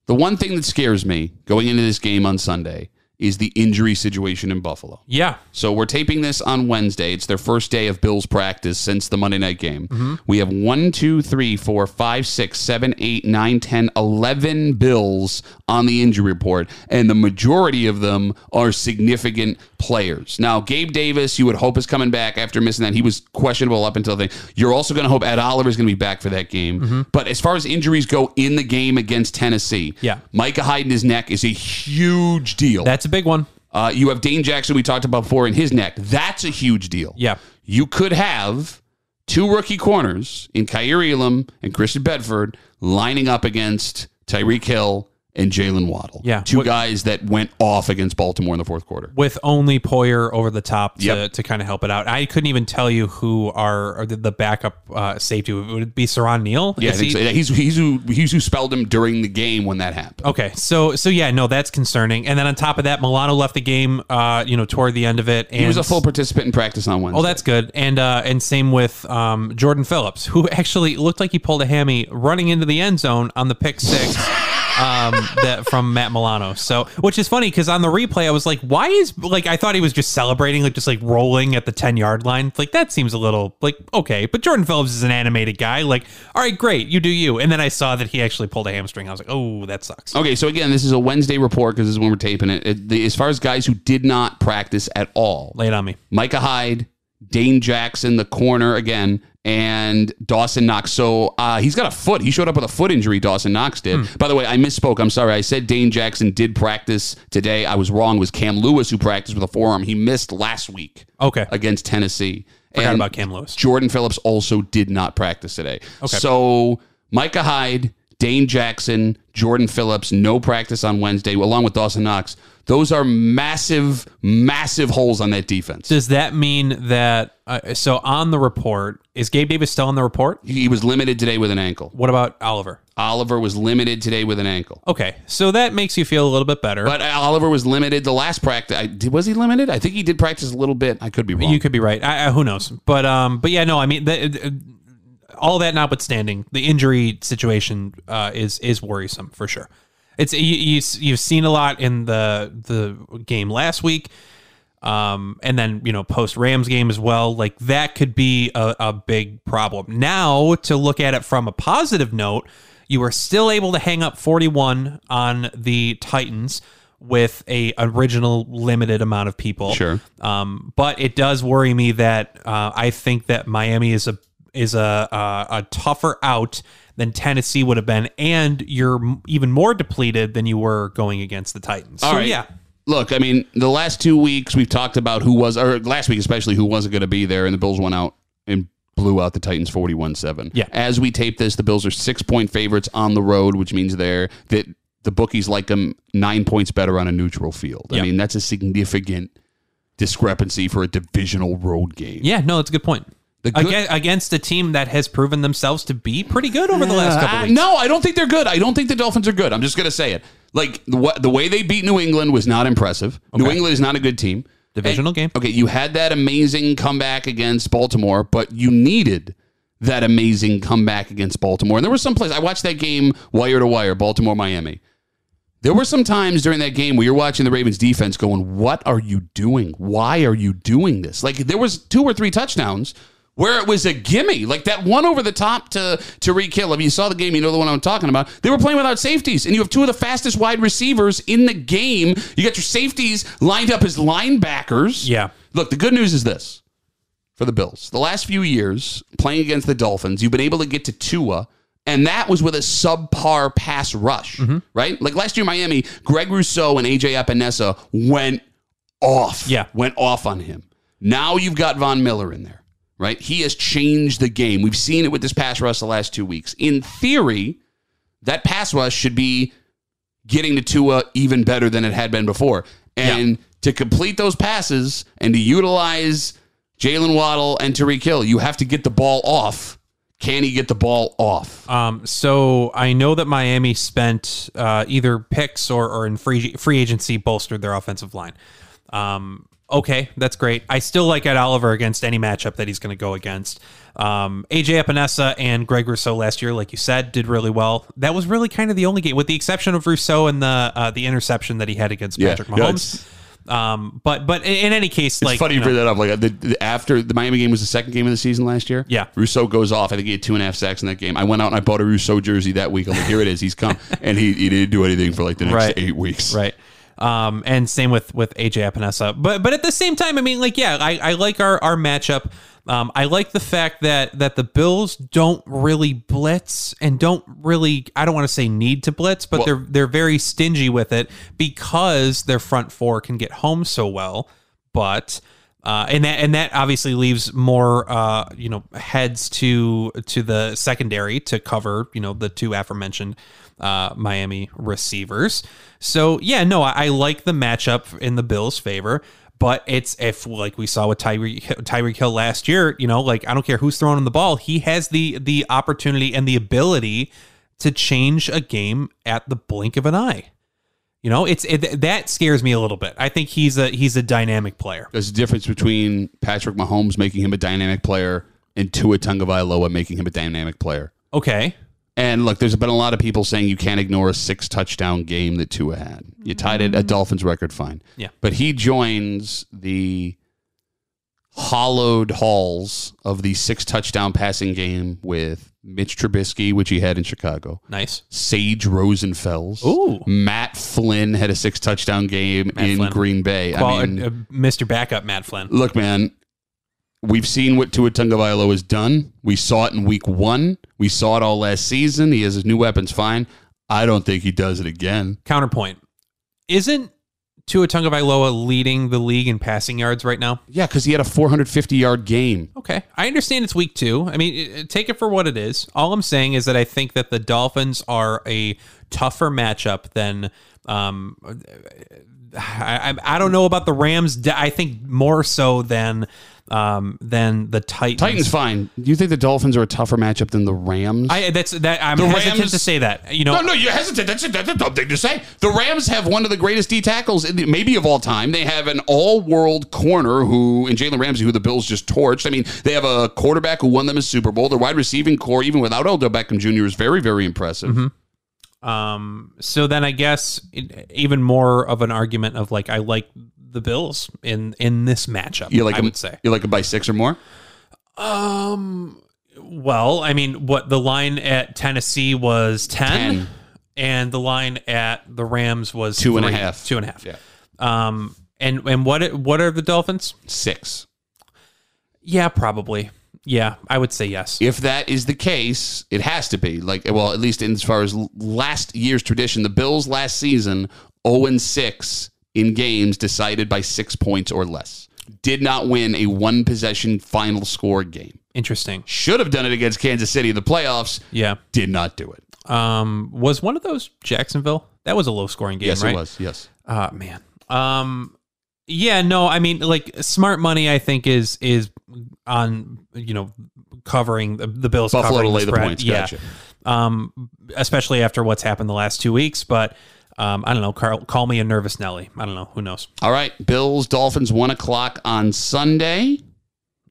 The one thing that scares me going into this game on Sunday is the injury situation in Buffalo. Yeah. So we're taping this on Wednesday. It's their first day of Bills practice since the Monday night game. Mm-hmm. We have one, two, three, four, five, six, seven, eight, nine, ten, eleven Bills on the injury report, and the majority of them are significant players. Now, Gabe Davis, you would hope is coming back after missing that. He was questionable up until the. You're also going to hope Ed Oliver is going to be back for that game. Mm-hmm. But as far as injuries go in the game against Tennessee, Yeah. Micah Hyde in his neck is a huge deal. That's a big one. Uh, you have Dane Jackson, we talked about before, in his neck. That's a huge deal. Yeah. You could have two rookie corners in Kaiir Elam and Christian Benford lining up against Tyreek Hill and Jaylen Waddle. Yeah. Two What- guys that went off against Baltimore in the fourth quarter. with only Poyer over the top to, Yep. to kind of help it out. I couldn't even tell you who are the, backup uh, safety would it be. Siran Neal? Yeah, I think he- so. He's, he's, who, he's who spelled him during the game when that happened. Okay, so so yeah, no, that's concerning. And then on top of that, Milano left the game, uh, you know, toward the end of it. And He was a full participant in practice on Wednesday. Oh, that's good. And uh, and same with um, Jordan Phillips, who [LAUGHS] actually looked like he pulled a hammy running into the end zone on the pick six. [LAUGHS] um, that from Matt Milano. So, which is funny because on the replay, I was like, why is like I thought he was just celebrating, like just like rolling at the ten yard line. Like that seems a little like okay, but Jordan Phillips is an animated guy. Like, all right, great, you do you. And then I saw that he actually pulled a hamstring. I was like, oh, that sucks. Okay, so again, this is a Wednesday report because this is when we're taping it. it the, as far as guys who did not practice at all, Lay it on me. Micah Hyde, Dane Jackson, the corner again, and Dawson Knox. So uh, he's got a foot. He showed up with a foot injury. Dawson Knox did. Hmm. By the way, I misspoke. I'm sorry. I said Dane Jackson did practice today. I was wrong. It was Cam Lewis who practiced with a forearm. He missed last week Okay, against Tennessee. forgot And about Cam Lewis. Jordan Phillips also did not practice today. Okay. So Micah Hyde, Dane Jackson, Jordan Phillips, no practice on Wednesday, along with Dawson Knox. Those are massive, massive holes on that defense. Does that mean that? Uh, so on the report, is Gabe Davis still on the report? He was limited today with an ankle. What about Oliver? Oliver was limited today with an ankle. Okay, so that makes you feel a little bit better. But Oliver was limited the last practice. I, was he limited? I think he did practice a little bit. I could be wrong. you could be right. I, I, who knows? But um, but yeah, no. I mean, the, all that notwithstanding, the injury situation uh, is is worrisome for sure. It's you, you you've seen a lot in the the game last week. Um, and then you know post Rams game as well. Like that could be a, a big problem. Now to look at it from a positive note, you were still able to hang up 41 on the Titans with a original limited amount of people. Sure. Um, but it does worry me that uh, I think that Miami is a is a, a a tougher out than Tennessee would have been, and you're even more depleted than you were going against the Titans. All so right. yeah, Look, I mean, the last two weeks we've talked about who was, or last week especially, who wasn't going to be there, and the Bills went out and blew out the Titans 41 7. Yeah. As we tape this, the Bills are six point favorites on the road, which means they're that the bookies like them nine points better on a neutral field. I Yeah. mean, that's a significant discrepancy for a divisional road game. yeah, no, that's a good point. Good- Against, against a team that has proven themselves to be pretty good over the last couple Uh, weeks. no, I don't think they're good. I don't think the Dolphins are good. I'm just going to say it. Like the, wa- the way they beat New England was not impressive. New England is not a good team. Divisional game. Okay, you had that amazing comeback against Baltimore, but you needed that amazing comeback against Baltimore. And there was some place I watched that game wire to wire, Baltimore Miami. There were some times during that game where you're watching the Ravens defense going, "What are you doing? Why are you doing this?" Like there was two or three touchdowns where it was a gimme, like that one over the top to to Hill. If you saw the game, you know the one I'm talking about. They were playing without safeties, and you have two of the fastest wide receivers in the game. You got your safeties lined up as linebackers. Yeah. Look, the good news is this for the Bills. The last few years, playing against the Dolphins, you've been able to get to Tua, and that was with a subpar pass rush, Mm-hmm. right? Like last year, Miami, Greg Rousseau and AJ Epenesa went off. Yeah. Went off on him. Now you've got Von Miller in there, right? He has changed the game. We've seen it with this pass rush the last two weeks. In theory, that pass rush should be getting to Tua even better than it had been before. And to complete those passes and to utilize Jaylen Waddle and Tyreek Hill, you have to get the ball off. Can he get the ball off? Um, so I know that Miami spent uh, either picks or, or in free free agency bolstered their offensive line. Um, Okay, that's great. I still like Ed Oliver against any matchup that he's going to go against. Um, AJ Epenesa and Greg Rousseau last year, like you said, did really well. That was really kind of the only game, with the exception of Rousseau and the uh, the interception that he had against Yeah, Patrick yeah, Mahomes. um, but but in, any case, It's like funny you, you know, bring that up. Like the, the- after the Miami game was the second game of the season last year. Yeah. Rousseau goes off. I think he had two and a half sacks in that game. I went out and I bought a Rousseau jersey that week. I'm like, here it is. He's come, [LAUGHS] and he, he didn't do anything for like the next Right. eight weeks. right. Um, and same with with AJ Epenesa. But but at the same time, I mean, like, yeah, I, I like our our matchup. Um, I like the fact that that the Bills don't really blitz and don't really I don't want to say need to blitz, but Well- they're they're very stingy with it because their front four can get home so well. But uh, and that and that obviously leaves more uh, you know heads to to the secondary to cover you know the two aforementioned uh, Miami receivers. So yeah, no, I, I like the matchup in the Bills' favor. But it's if like we saw with Tyreek Tyreek Hill last year, you know, like I don't care who's throwing him the ball, he has the the opportunity and the ability to change a game at the blink of an eye. You know, it's it, that scares me a little bit. I think he's a he's a dynamic player. There's a difference between Patrick Mahomes making him a dynamic player and Tua Tagovailoa making him a dynamic player. Okay, And look, there's been a lot of people saying you can't ignore a six touchdown game that Tua had. You tied it a mm. Dolphins record, fine. Yeah. But he joins the hollowed halls of the six touchdown passing game with Mitch Trubisky, which he had in Chicago. nice. Sage Rosenfels. Ooh. Matt Flynn had a six touchdown game in Flynn. Green Bay. Well, I mean, uh, Mr. Backup Matt Flynn. look, man, we've seen what Tua Tagovailoa has done. We saw it in week one. We saw it all last season. He has his new weapons fine. I don't think he does it again. Counterpoint: Isn't Tua Tagovailoa leading the league in passing yards right now? Yeah, because he had a 450 yard game. Okay, I understand it's week two. I mean, take it for what it is. All I'm saying is that I think that the Dolphins are a tougher matchup than. Um, I, I I don't know about the Rams. I think more so than um than the Titans. Titans fine. Do you think the Dolphins are a tougher matchup than the Rams? I that's that I'm The hesitant Rams- to say that. You know, no, no, you're hesitant. That's a, that's a dumb thing to say. The Rams have one of the greatest D tackles, in the, maybe of all time. They have an all-world corner who, in Jalen Ramsey, who the Bills just torched. I mean, they have a quarterback who won them a Super Bowl. Their wide receiving corps, even without Odell Beckham Jr., is very, very impressive. Um, so then I guess it, even more of an argument of like I like the Bills in in this matchup. You like I them, would say. you like them by six or more. Um, well, I mean, what the line at Tennessee was 10, 10. and the line at the Rams was Two and a half. Two and a half. Yeah. Um, and and what what are the Dolphins? Six. Yeah, probably. Yeah, I would say yes. If that is the case, it has to be like well, at least in as far as last year's tradition, the Bills last season zero and six in games decided by six points or less. Did not win a one possession final score game. Interesting. Should have done it against Kansas City in the playoffs. Yeah. Did not do it. Um, was one of those Jacksonville? That was a low scoring game, yes, right? it was. Yes. Uh man. Um yeah, no, I mean like smart money I think is is on you know covering the, the Bills Buffalo to lay the spread. points. Yeah. Gotcha. Um especially after what's happened the last 2 weeks, but um I don't know, Carl, call me a nervous Nelly. I don't know, who knows. All right. Bills, Dolphins, one o'clock on Sunday.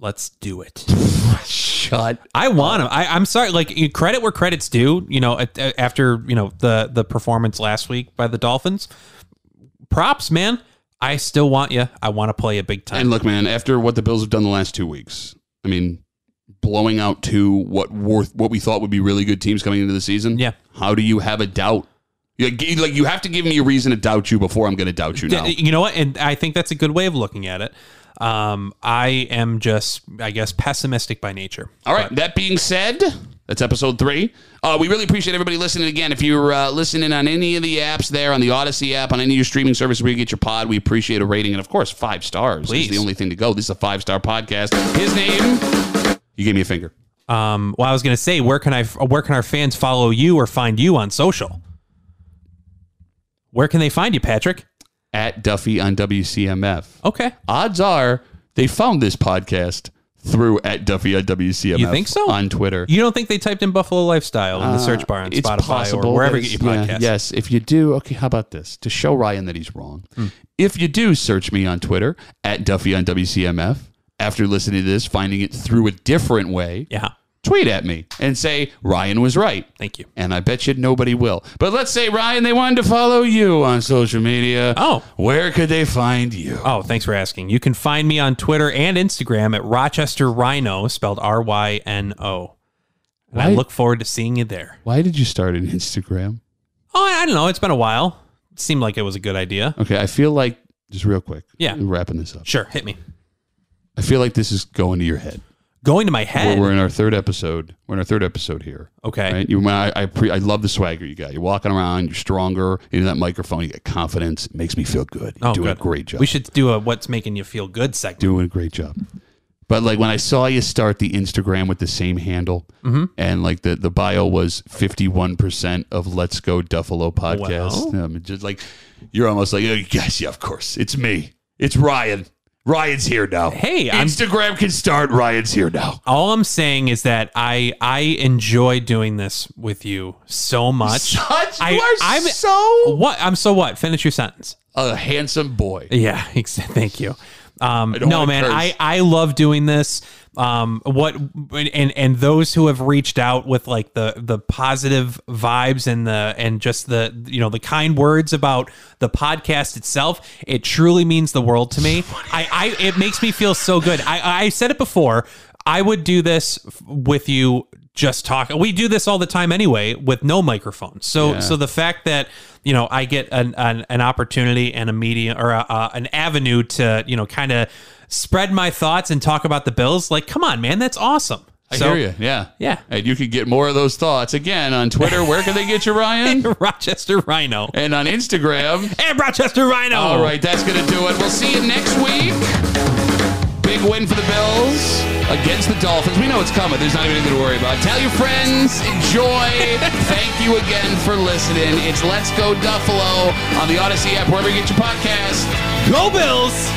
Let's do it. [LAUGHS] Shut. I want him. I, I'm sorry. Like credit where credit's due. You know, at- at- after you know the the performance last week by the Dolphins, props, man. I still want you. I want to play a big time. And look, man, after what the Bills have done the last two weeks, I mean, blowing out two what worth what we thought would be really good teams coming into the season. Yeah. How do you have a doubt? Like, you have to give me a reason to doubt you before I'm going to doubt you now. You know what? And I think that's a good way of looking at it. Um, I am just, I guess, pessimistic by nature. All right. That being said, that's episode three. Uh, we really appreciate everybody listening again. If you're uh, listening on any of the apps there, on the Odyssey app, on any of your streaming services where you get your pod, we appreciate a rating and of course five stars. Please. is the only thing to go. This is a five star podcast. His name. You gave me a finger. Um, well, I was going to say, where can I, where can our fans follow you or find you on social? Where can they find you, Patrick? At Duffy on WCMF. Okay. odds are they found this podcast through at Duffy at WCMF. You think so? On Twitter. You don't think they typed in Buffalo Lifestyle in the search bar on Uh, it's Spotify possible or wherever you get your podcasts? yeah, yes, if you do, okay, how about this? To show Ryan that he's wrong. Hmm. If you do search me on Twitter at Duffy on WCMF, after listening to this, finding it through a different way, Yeah. Tweet at me and say Ryan was right. Thank you. And I bet you nobody will. But let's say, Ryan, they wanted to follow you on social media. Oh. Where could they find you? Oh, thanks for asking. You can find me on Twitter and Instagram at Rochester Ryno, spelled R Y N O. And I look forward to seeing you there. Why did you start an Instagram? Oh, I don't know. It's been a while. It seemed like it was a good idea. Okay, I feel like, just real quick. Yeah. Wrapping this up. Sure, hit me. I feel like this is going to your head. Going to my We're, head. we're in our third episode. We're in our third episode here. Okay. Right? You, I, I, pre, I love the swagger you got. You're walking around. You're stronger. You know that microphone. You get confidence. It makes me feel good. You're Oh, doing good. a great job. We should do a what's making you feel good segment. doing a great job. But like when I saw you start the Instagram with the same handle, Mm-hmm. and like the, the bio was fifty one percent of Let's Go Duffalo podcast. Well. Um, just like you're almost like, oh, yes, yeah, of course, it's me, it's Ryan. Ryan's here now. Hey, I'm- Instagram can start. Ryan's here now. All I'm saying is that I I enjoy doing this with you so much. [LAUGHS] Such, I- you are I'm- so What? I'm so what? Finish your sentence. a handsome boy. Yeah, [LAUGHS] ex- thank you. Um, don't no, wanna man, curse. I, I love doing this. Um, what and and those who have reached out with like the the positive vibes and the and just the you know the kind words about the podcast itself, it truly means the world to me. I, I it makes me feel so good. I I said it before. I would do this with you just talk. We do this all the time anyway with no microphone. So Yeah. so the fact that you know I get an an, an opportunity and a media or a, uh, an avenue to you know kind of spread my thoughts and talk about the Bills. Like, come on, man, that's awesome. I So- hear you. Yeah. Yeah. And you can get more of those thoughts again on Twitter. Where can they get you, Ryan? [LAUGHS] Rochester Ryno and on Instagram. [LAUGHS] and Rochester Ryno. All right, that's going to do it. We'll see you next week. Big win for the Bills against the Dolphins. We know it's coming. There's not even anything to worry about. Tell your friends. Enjoy. [LAUGHS] Thank you again for listening. It's Let's Go Duffalo on the Odyssey app, wherever you get your podcast. Go Bills.